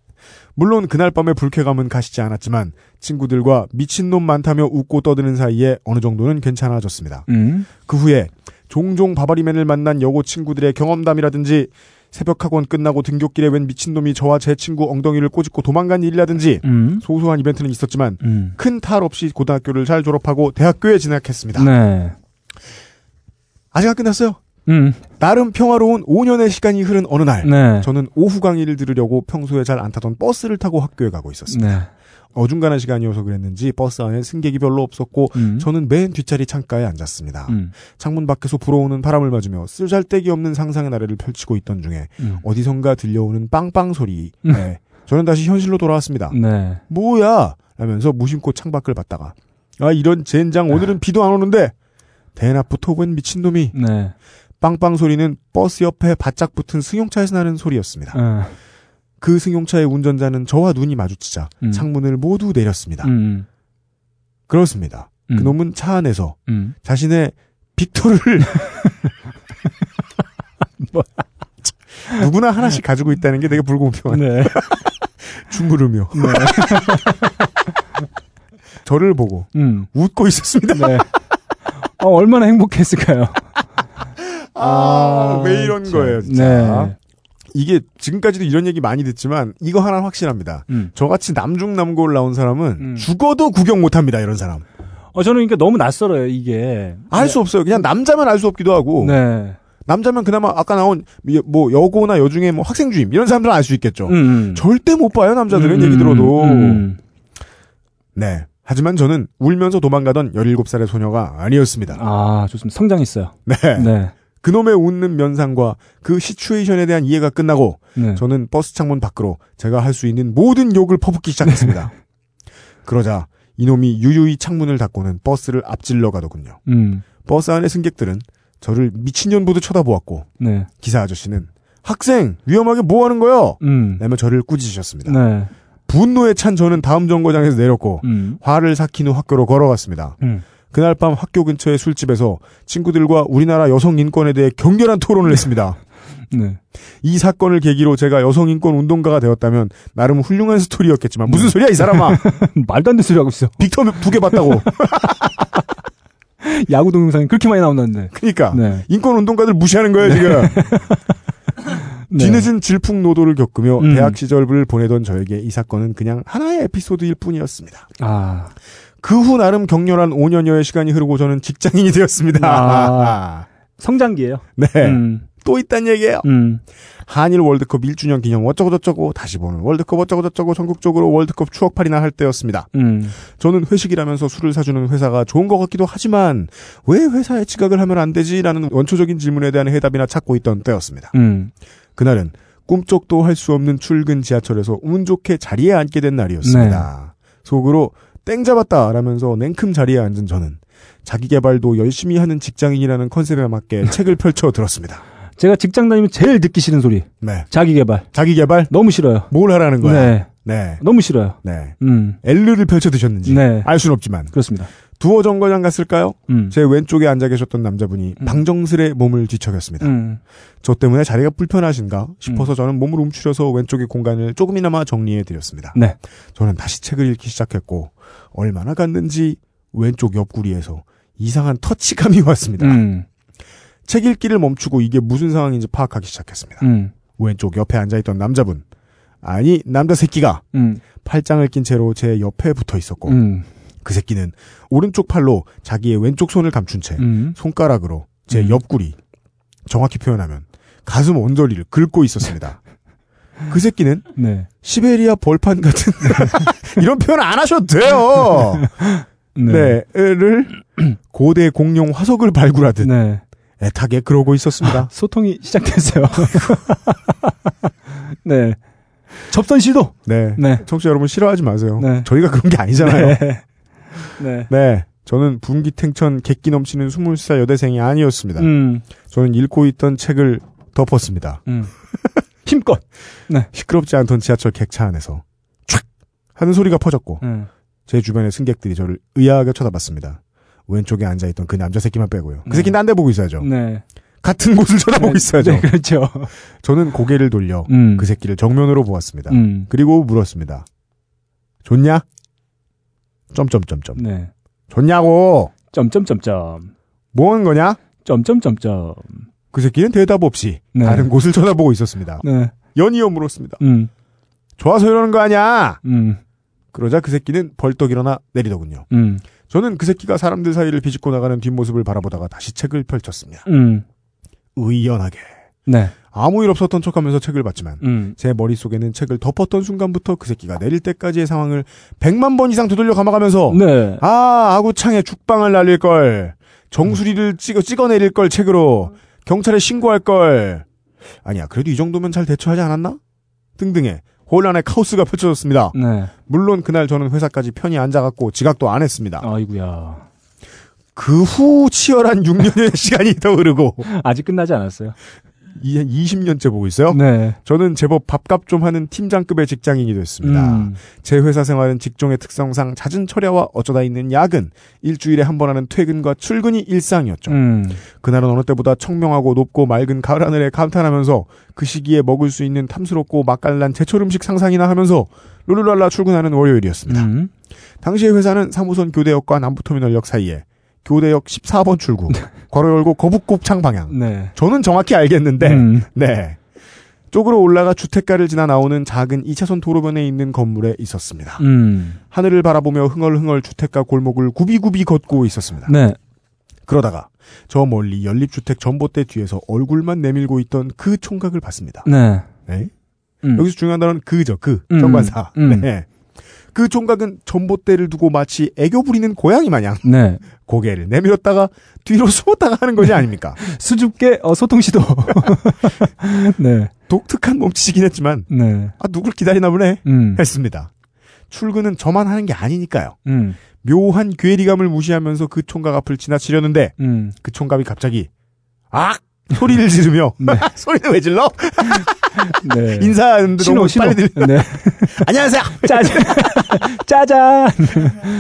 물론 그날 밤의 불쾌감은 가시지 않았지만 친구들과 미친놈 많다며 웃고 떠드는 사이에 어느 정도는 괜찮아졌습니다. 음. 그 후에 종종 바바리맨을 만난 여고 친구들의 경험담이라든지 새벽 학원 끝나고 등굣길에 웬 미친놈이 저와 제 친구 엉덩이를 꼬집고 도망간 일이라든지 음. 소소한 이벤트는 있었지만 음. 큰탈 없이 고등학교를 잘 졸업하고 대학교에 진학했습니다. 네. 아직 안 끝났어요. 음. 나름 평화로운 5년의 시간이 흐른 어느 날 네. 저는 오후 강의를 들으려고 평소에 잘 안 타던 버스를 타고 학교에 가고 있었습니다. 네. 어중간한 시간이어서 그랬는지 버스 안에 승객이 별로 없었고 음. 저는 맨 뒷자리 창가에 앉았습니다. 음. 창문 밖에서 불어오는 바람을 맞으며 쓰잘데기 없는 상상의 나래를 펼치고 있던 중에 음. 어디선가 들려오는 빵빵 소리에 음. 저는 다시 현실로 돌아왔습니다. 네. 뭐야? 라면서 무심코 창밖을 봤다가 아 이런 젠장 오늘은 비도 안 오는데 대낮부터 웬 미친놈이 네. 빵빵 소리는 버스 옆에 바짝 붙은 승용차에서 나는 소리였습니다. 어. 그 승용차의 운전자는 저와 눈이 마주치자 음. 창문을 모두 내렸습니다. 음. 그렇습니다. 음. 그놈은 차 안에서 음. 자신의 빅토를 *laughs* 뭐. 누구나 하나씩 가지고 있다는 게 되게 불공평한 네. *laughs* 중구르며 네. 저를 보고 음. 웃고 있었습니다. 네. 어, 얼마나 행복했을까요? 아, 왜 이런 진짜. 거예요, 진짜. 네. 이게 지금까지도 이런 얘기 많이 듣지만 이거 하나 확실합니다. 음. 저같이 남중남고를 나온 사람은 음. 죽어도 구경 못합니다. 이런 사람. 어, 저는 그러니까 너무 낯설어요, 이게. 알 수 없어요. 그냥 남자면 알 수 없기도 하고 네. 남자면 그나마 아까 나온 뭐 여고나 여중에 뭐 학생 주임 이런 사람들은 알 수 있겠죠. 음, 음. 절대 못 봐요 남자들은 음, 얘기 들어도. 음. 네. 하지만 저는 울면서 도망가던 17살의 소녀가 아니었습니다. 아, 좋습니다. 성장했어요. 네. 네. 그놈의 웃는 면상과 그 시츄에이션에 대한 이해가 끝나고 네. 저는 버스 창문 밖으로 제가 할 수 있는 모든 욕을 퍼붓기 시작했습니다. *laughs* 그러자 이놈이 유유히 창문을 닫고는 버스를 앞질러 가더군요. 음. 버스 안의 승객들은 저를 미친년 보듯 쳐다보았고 네. 기사 아저씨는 학생 위험하게 뭐 하는 거요? 음. 라며 저를 꾸짖으셨습니다. 네. 분노에 찬 저는 다음 정거장에서 내렸고 음. 화를 삭힌 후 학교로 걸어갔습니다. 음. 그날 밤 학교 근처의 술집에서 친구들과 우리나라 여성 인권에 대해 격렬한 토론을 했습니다. 네. 이 사건을 계기로 제가 여성 인권 운동가가 되었다면 나름 훌륭한 스토리였겠지만 무슨 소리야 이 사람아 *laughs* 말도 안 되는 소리 하고 있어. 빅터 두개 봤다고 *laughs* 야구 동영상이 그렇게 많이 나온다는데. 그러니까 네. 인권 운동가들 무시하는 거예요 지금 네. *laughs* 뒤늦은 질풍노도를 겪으며 음. 대학 시절을 보내던 저에게 이 사건은 그냥 하나의 에피소드일 뿐이었습니다 아. 그 후 나름 격렬한 5년여의 시간이 흐르고 저는 직장인이 되었습니다 아. *laughs* 성장기예요. 네. 음. 또 있단 얘기예요 음. 한일 월드컵 1주년 기념 어쩌고저쩌고 다시 보는 월드컵 어쩌고저쩌고 전국적으로 월드컵 추억팔이나 할 때였습니다. 음. 저는 회식이라면서 술을 사주는 회사가 좋은 것 같기도 하지만 왜 회사에 지각을 하면 안 되지라는 원초적인 질문에 대한 해답이나 찾고 있던 때였습니다. 음. 그날은 꿈쩍도 할 수 없는 출근 지하철에서 운 좋게 자리에 앉게 된 날이었습니다. 속으로 땡 잡았다 라면서 냉큼 자리에 앉은 저는 자기 개발도 열심히 하는 직장인이라는 컨셉에 맞게 *laughs* 책을 펼쳐 들었습니다. 제가 직장 다니면 제일 듣기 싫은 소리. 네. 자기 개발. 자기 개발 너무 싫어요. 뭘 하라는 거야? 네. 네. 너무 싫어요. 네. 음. 엘르를 펼쳐 드셨는지 네. 알 수는 없지만 그렇습니다. 두어 정거장 갔을까요? 음. 제 왼쪽에 앉아 계셨던 남자분이 음. 방정스레 몸을 뒤척였습니다. 음. 저 때문에 자리가 불편하신가 싶어서 저는 몸을 움츠려서 왼쪽의 공간을 조금이나마 정리해 드렸습니다. 네. 저는 다시 책을 읽기 시작했고 얼마나 갔는지 왼쪽 옆구리에서 이상한 터치감이 왔습니다. 음. 책 읽기를 멈추고 이게 무슨 상황인지 파악하기 시작했습니다. 음. 왼쪽 옆에 앉아있던 남자분 아니 남자 새끼가 음. 팔짱을 낀 채로 제 옆에 붙어 있었고 음. 그 새끼는 오른쪽 팔로 자기의 왼쪽 손을 감춘 채 음. 손가락으로 제 음. 옆구리 정확히 표현하면 가슴 언저리를 긁고 있었습니다. *laughs* 그 새끼는 네. 시베리아 벌판 같은 *laughs* 이런 표현 안 하셔도 돼요. 네. 를 고대 공룡 화석을 발굴하듯 네. 애타게 그러고 있었습니다. 소통이 시작됐어요. *laughs* 네. 접선 시도. 네. 네. 청취자 여러분 싫어하지 마세요. 네. 저희가 그런 게 아니잖아요. 네. 네. 네. 저는 분기탱천 객기 넘치는 20살 여대생이 아니었습니다. 음. 저는 읽고 있던 책을 덮었습니다. 음. *laughs* 힘껏. 시끄럽지 않던 지하철 객차 안에서 촥 하는 소리가 퍼졌고 음. 제 주변의 승객들이 저를 의아하게 쳐다봤습니다. 왼쪽에 앉아있던 그 남자 새끼만 빼고요. 그 네. 새끼는 딴 데 보고 있어야죠. 네. 같은 곳을 쳐다보고 있어야죠. 네, 그렇죠. 저는 고개를 돌려 음. 그 새끼를 정면으로 보았습니다. 음. 그리고 물었습니다. 좋냐? 점점점점. 네. 좋냐고. 점점점점. 뭐 하는 거냐? 점점점점. 그 새끼는 대답 없이 네. 다른 곳을 쳐다보고 있었습니다. 네. 연이어 물었습니다. 음. 좋아서 이러는 거 아니야? 음. 그러자 그 새끼는 벌떡 일어나 내리더군요. 음. 저는 그 새끼가 사람들 사이를 비집고 나가는 뒷모습을 바라보다가 다시 책을 펼쳤습니다. 음. 의연하게. 네. 아무 일 없었던 척하면서 책을 봤지만 음. 제 머릿속에는 책을 덮었던 순간부터 그 새끼가 내릴 때까지의 상황을 100만 번 이상 되돌려 감아가면서 네. 아 아구창에 죽방을 날릴 걸 정수리를 찍어 찍어 내릴 걸 책으로 경찰에 신고할 걸 아니야 그래도 이 정도면 잘 대처하지 않았나 등등의 혼란의 카오스가 펼쳐졌습니다. 네. 물론 그날 저는 회사까지 편히 앉아갖고 지각도 안 했습니다. 아이구야. 그 후 치열한 6년의 *laughs* 시간이 더 흐르고 아직 끝나지 않았어요. 이 20년째 보고 있어요. 네. 저는 제법 밥값 좀 하는 팀장급의 직장인이 됐습니다. 음. 제 회사 생활은 직종의 특성상 잦은 철야와 어쩌다 있는 야근, 일주일에 한 번 하는 퇴근과 출근이 일상이었죠. 음. 그날은 어느 때보다 청명하고 높고 맑은 가을 하늘에 감탄하면서 그 시기에 먹을 수 있는 탐스럽고 맛깔난 제철 음식 상상이나 하면서 룰루랄라 출근하는 월요일이었습니다. 음. 당시의 회사는 3호선 교대역과 남부터미널역 사이에 교대역 14번 출구, 괄호 열고 거북곱창 방향. 네. 저는 정확히 알겠는데, 음. 네. 쪽으로 올라가 주택가를 지나 나오는 작은 2차선 도로변에 있는 건물에 있었습니다. 음. 하늘을 바라보며 흥얼흥얼 주택가 골목을 구비구비 걷고 있었습니다. 네. 그러다가 저 멀리 연립주택 전봇대 뒤에서 얼굴만 내밀고 있던 그 총각을 봤습니다. 네. 네. 음. 여기서 중요한 단어는 그죠, 그. 음. 정관사. 음. 네. 그 총각은 전봇대를 두고 마치 애교 부리는 고양이 마냥 네. 고개를 내밀었다가 뒤로 *laughs* 숨었다가 하는 것이 아닙니까? *laughs* 수줍게 어, 소통 시도. *laughs* 네. 독특한 몸짓이긴 했지만, 네. 아, 누굴 기다리나 보네. 음. 했습니다. 출근은 저만 하는 게 아니니까요. 음. 묘한 괴리감을 무시하면서 그 총각 앞을 지나치려는데, 음. 그 총각이 갑자기, 악! 소리를 지르며, 네. *laughs* 소리는 왜 질러? *laughs* 네. 인사하는데 신호, 너무 신호. 빨리 들려. 네. *laughs* 안녕하세요! 짜잔. 짜잔.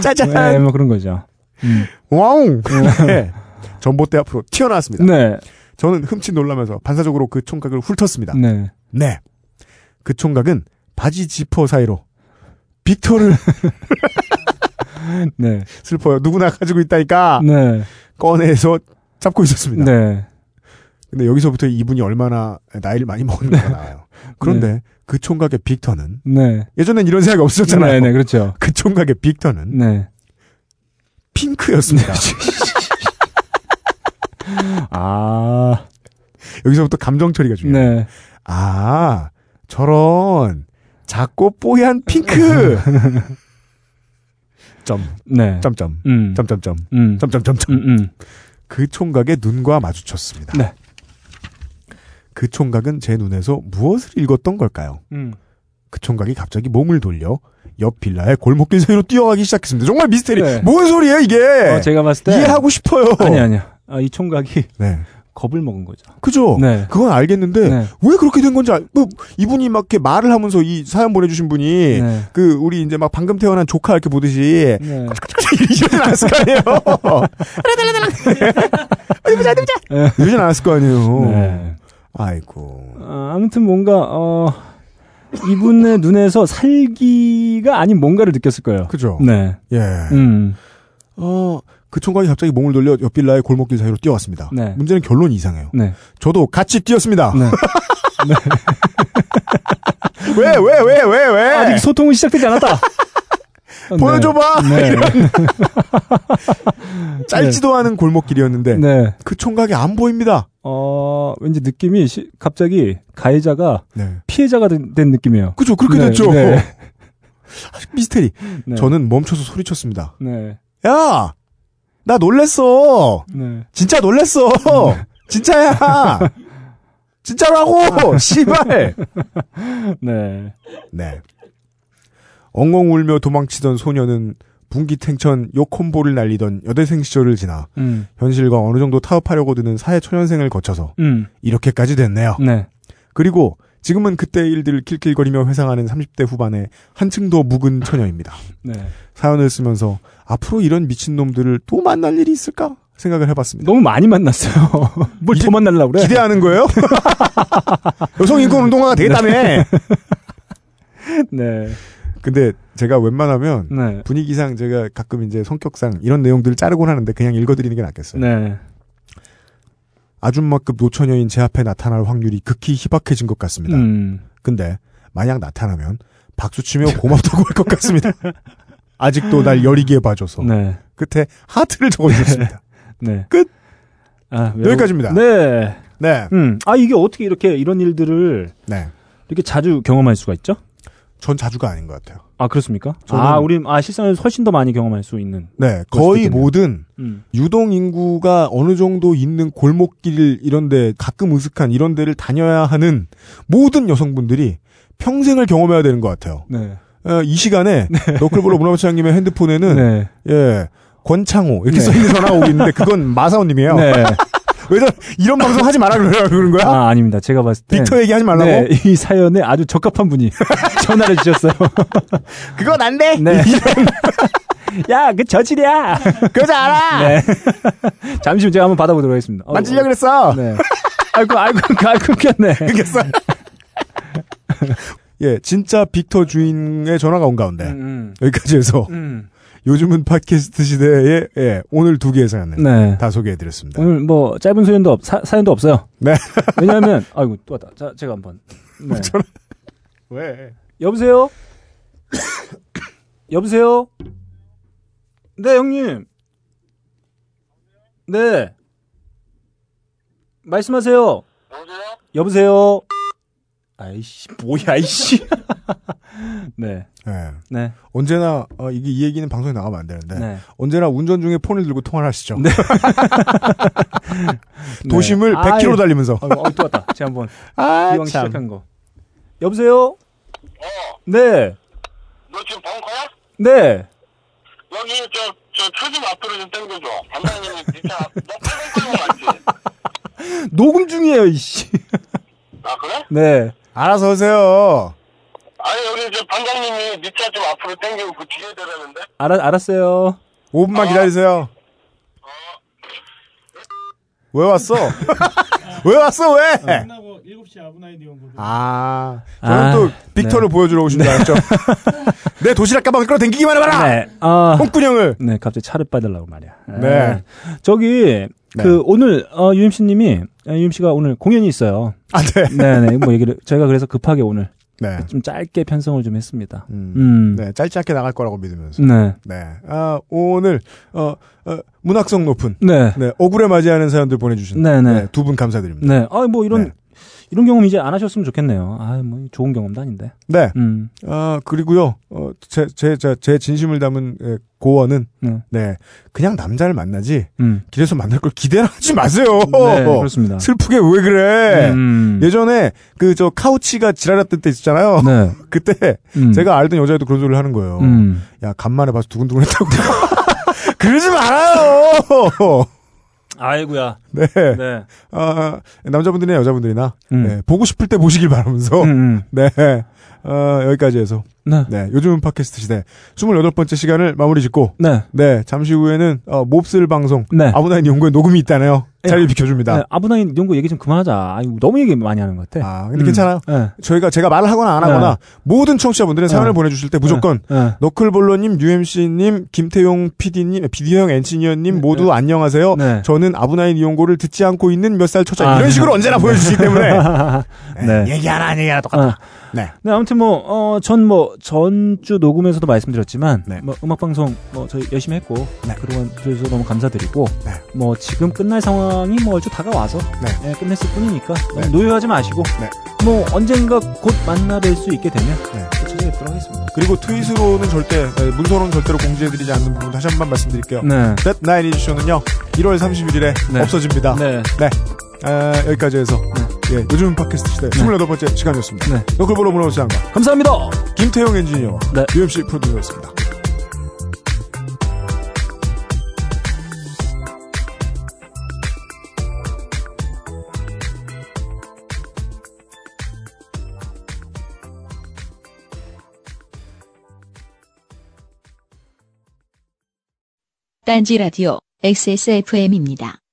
짜잔! 네, 뭐 그런 거죠. 음. 와웅! 네. 전봇대 앞으로 튀어나왔습니다. 네. 저는 흠칫 놀라면서 반사적으로 그 총각을 훑었습니다. 네. 네. 그 총각은 바지 지퍼 사이로 빅터를 네. 슬퍼요. 누구나 가지고 있다니까 네. 꺼내서 잡고 있었습니다. 네. 근데 여기서부터 이분이 얼마나 나이를 많이 먹는가 나와요. 그런데 그 총각의 빅터는 네. 예전엔 이런 생각이 없었잖아요. 네, 네, 그렇죠. *laughs* 그 총각의 빅터는 네. 핑크였습니다. *laughs* 아. 여기서부터 감정 처리가 중요해요. 네. 아 저런 작고 뽀얀 핑크. *laughs* 점 네. 점점 음. 점점점 음. 점점점점 음, 음. 그 총각의 눈과 마주쳤습니다. 네. 그 총각은 제 눈에서 무엇을 읽었던 걸까요? 음. 그 총각이 갑자기 몸을 돌려 옆 빌라의 골목길 사이로 뛰어가기 시작했습니다. 정말 미스테리. 네. 뭔 소리예요 이게? 어, 제가 봤을 때 이해하고 싶어요. 아니 아니야. 아, 이 총각이 네. 겁을 먹은 거죠. 그죠? 네. 그건 알겠는데 네. 왜 그렇게 된 건지 알, 뭐 이분이 막 이렇게 말을 하면서 이 사연 보내주신 분이 네. 그 우리 이제 막 방금 태어난 조카 이렇게 보듯이 네. 이러진 않았을 거 아니에요. 보자. *laughs* *laughs* 이러진 않았을 거 아니에요. 네. 아이고. 아, 아무튼 뭔가 어 이분의 눈에서 살기가 아닌 뭔가를 느꼈을 거예요. 그죠? 네. 예. 음. 어, 그 총각이 갑자기 몸을 돌려 옆 빌라의 골목길 사이로 뛰어왔습니다. 네. 문제는 결론이 이상해요. 네. 저도 같이 뛰었습니다. 네. *laughs* 왜, 왜, 왜, 왜, 왜? 아직 소통은 시작되지 않았다. 보여줘봐! 네. *laughs* *laughs* 짧지도 않은 골목길이었는데, 네. 그 총각이 안 보입니다. 어, 왠지 느낌이 시- 갑자기 가해자가 네. 피해자가 된, 된 느낌이에요. 그죠, 그렇게 네, 됐죠. 네. *laughs* 미스테리. 네. 저는 멈춰서 소리쳤습니다. 네. 야, 나 놀랬어. 네. 진짜 놀랬어. 진짜야. 진짜라고. 씨발. 네. 네. 엉엉 울며 도망치던 소녀는 분기탱천 요 콤보를 날리던 여대생 시절을 지나 음. 현실과 어느 정도 타협하려고 드는 사회 초년생을 거쳐서 음. 이렇게까지 됐네요. 네. 그리고 지금은 그때의 일들을 킬킬거리며 회상하는 30대 후반의 한층 더 묵은 처녀입니다. 네. 사연을 쓰면서 앞으로 이런 미친놈들을 또 만날 일이 있을까 생각을 해봤습니다. 너무 많이 만났어요. *laughs* 뭘 더 만나려고 그래? 기대하는 거예요? *laughs* 여성 인권 운동가가 되겠다며. 네. 근데 제가 웬만하면 네. 분위기상 제가 가끔 이제 성격상 이런 내용들을 자르곤 하는데 그냥 읽어드리는 게 낫겠어요. 네. 아줌마급 노처녀인 제 앞에 나타날 확률이 극히 희박해진 것 같습니다. 음. 근데 만약 나타나면 박수치며 고맙다고 할 것 같습니다. *laughs* 아직도 날 여리게 봐줘서 네. 끝에 하트를 적어주셨습니다. *laughs* 네. 끝. 아, 외우- 여기까지입니다. 네. 네, 음. 아, 이게 어떻게 이렇게 이런 일들을 네. 이렇게 자주 경험할 수가 있죠? 전 자주가 아닌 것 같아요. 아, 그렇습니까? 아, 우리 아, 실상에서 훨씬 더 많이 경험할 수 있는. 네, 거의. 모든 음. 유동 인구가 어느 정도 있는 골목길 이런데 가끔 으슥한 이런 데를 다녀야 하는 모든 여성분들이 평생을 경험해야 되는 것 같아요. 네. 어, 이 시간에 *laughs* 너클볼로 문화부장님의 핸드폰에는 네. 예 권창호 이렇게 네. 써 있는 전화가 오고 있는데 그건 마사오님이에요. 네. *laughs* 왜 저, 이런 방송 하지 말라 그러- *laughs* 그러는 거야? 아, 아닙니다. 제가 봤을 때 빅터 얘기하지 말라고? 네, 이 사연에 아주 적합한 분이 *laughs* 전화를 주셨어요. *laughs* 그건 안 돼. 네. 야, 그 저질이야. 그러지 않아. 네. 잠시만 제가 한번 받아보도록 하겠습니다. 어, 만지려 그랬어. 네. 아이고, 아이고, 아이고, 끊겼네. 그랬어. 예, 진짜 빅터 주인의 전화가 온 가운데 음, 여기까지 해서 음. 요즘은 팟캐스트 시대에 예, 오늘 두 개의 사연을 네. 다 소개해드렸습니다. 오늘 뭐 짧은 소연도 없, 사, 사연도 없어요. 네. *laughs* 왜냐하면 아이고 또 왔다. 자, 제가 한번. 네. 왜? 여보세요? *coughs* 여보세요? 네, 형님. 네. 말씀하세요. 여보세요? 아이씨, 뭐야, 이씨. *laughs* *laughs* 네, 예. 네, 언제나 어, 이게 이 얘기는 방송에 나가면 안 되는데 네. 언제나 운전 중에 폰을 들고 통화를 하시죠. 네. *laughs* 도심을 네. 100km 아이, 달리면서. 아이고, 어, 또 왔다. 제가 한번 *laughs* 아, 기왕 참. 시작한 거. 여보세요? 네, 너 지금 벙커야? 네. 여기 저, 저 초집 앞으로 좀 당겨줘. 반장님이 진짜 너 맞지? 녹음 중이에요, 이씨. 아 그래? 네. 알아서 오세요. 아니 여기 저 반장님이 네차좀 앞으로 당기고 그 뒤에 대라는데? 알아, 알았어요. 5분만 기다리세요. 왜 왔어? *laughs* 왜 왔어, 왜? 끝나고 7시 아브나이 니온보드 아, 저는 아, 또 빅터를 보여주러 오신 줄 알았죠. *laughs* 내 도시락 가방을 끌어 당기기만 해봐라! 네. 아. 홍군형을! 네, 갑자기 차를 빠달라고 말이야. 네. 저기, 네. 그, 오늘, 어, UMC님이, UMC가 오늘 공연이 있어요. 아, 네. 네 네, 뭐 얘기를, 저희가 그래서 급하게 오늘 네. 좀 짧게 편성을 좀 했습니다. 음. 음. 네, 짧지 않게 나갈 거라고 믿으면서. 네. 네. 아, 오늘, 어, 어, 문학성 높은, 네. 네, 억울에 맞이하는 사연들 보내주신. 네, 네. 두 분 감사드립니다. 네. 아, 뭐 이런, 네. 이런 경험 이제 안 하셨으면 좋겠네요. 아, 뭐 좋은 경험도 아닌데. 네. 음. 아, 그리고요, 어, 제, 제, 제, 제 진심을 담은 예, 고언은, 네. 네. 그냥 남자를 만나지, 음. 길에서 만날 걸 기대를 하지 마세요! 네, 그렇습니다. 슬프게 왜 그래! 음. 예전에, 그, 저, 카우치가 지랄했던 때 있었잖아요. 네. *laughs* 그때, 음. 제가 알던 여자애도 그런 소리를 하는 거예요. 음. 야, 간만에 봐서 두근두근 했다고. *laughs* 그러지 말아요! 아이고야. 네. 네. 아, 남자분들이나 여자분들이나, 음. 네, 보고 싶을 때 보시길 바라면서, 음, 음. 네. 어, 여기까지 해서, 네. 네. 요즘은 팟캐스트 시대 28번째 시간을 마무리 짓고, 네. 네. 잠시 후에는, 어, 몹쓸 방송, 네. 아브나인 연구에 녹음이 있다네요. 자리를 비켜줍니다. 네. 아브나인 거 얘기 좀 그만하자. 아이고, 너무 얘기 많이 하는 것 같아. 아, 근데 괜찮아요. 네. 저희가, 제가 말을 하거나 안 하거나, 모든 청취자분들은 사연을 네. 보내주실 때 무조건, 네. 너클볼러님, UMC님, 김태용 PD님, 비디형 엔지니어님 모두 안녕하세요. 네. 저는 아브나인 이용고를 듣지 않고 있는 몇살 처자 아. 이런 식으로 언제나 보여주시기 때문에 *laughs* 네. 얘기 하나 안 얘기 하나 똑같아. 아. 네. 네, 아무튼 뭐, 어, 전 뭐, 전주 녹음에서도 말씀드렸지만, 네. 뭐, 음악방송, 뭐, 저희 열심히 했고, 네. 그동안 그래서 너무 감사드리고, 네. 뭐, 지금 끝날 상황 이 뭐, 얼추 다가와서, 네. 예, 끝냈을 뿐이니까, 네. 노여하지 마시고, 네. 뭐, 언젠가 곧 만나뵐 수 있게 되면, 네. 또 처리하도록 하겠습니다. 그리고 트윗으로는 절대 에, 문서로는 절대로 공지해드리지 않는 부분 다시 한 번 말씀드릴게요. 네. That Nine 이슈쇼는요 1월 31일에 네. 없어집니다. 네. 아, 여기까지 해서 예, 요즘 팟캐스트 시대 28번째 시간이었습니다. 네. 너클볼로 문화오스 장관 감사합니다. 김태용 엔지니어 네. UMC 프로듀서였습니다. 딴지 라디오 XSFM입니다.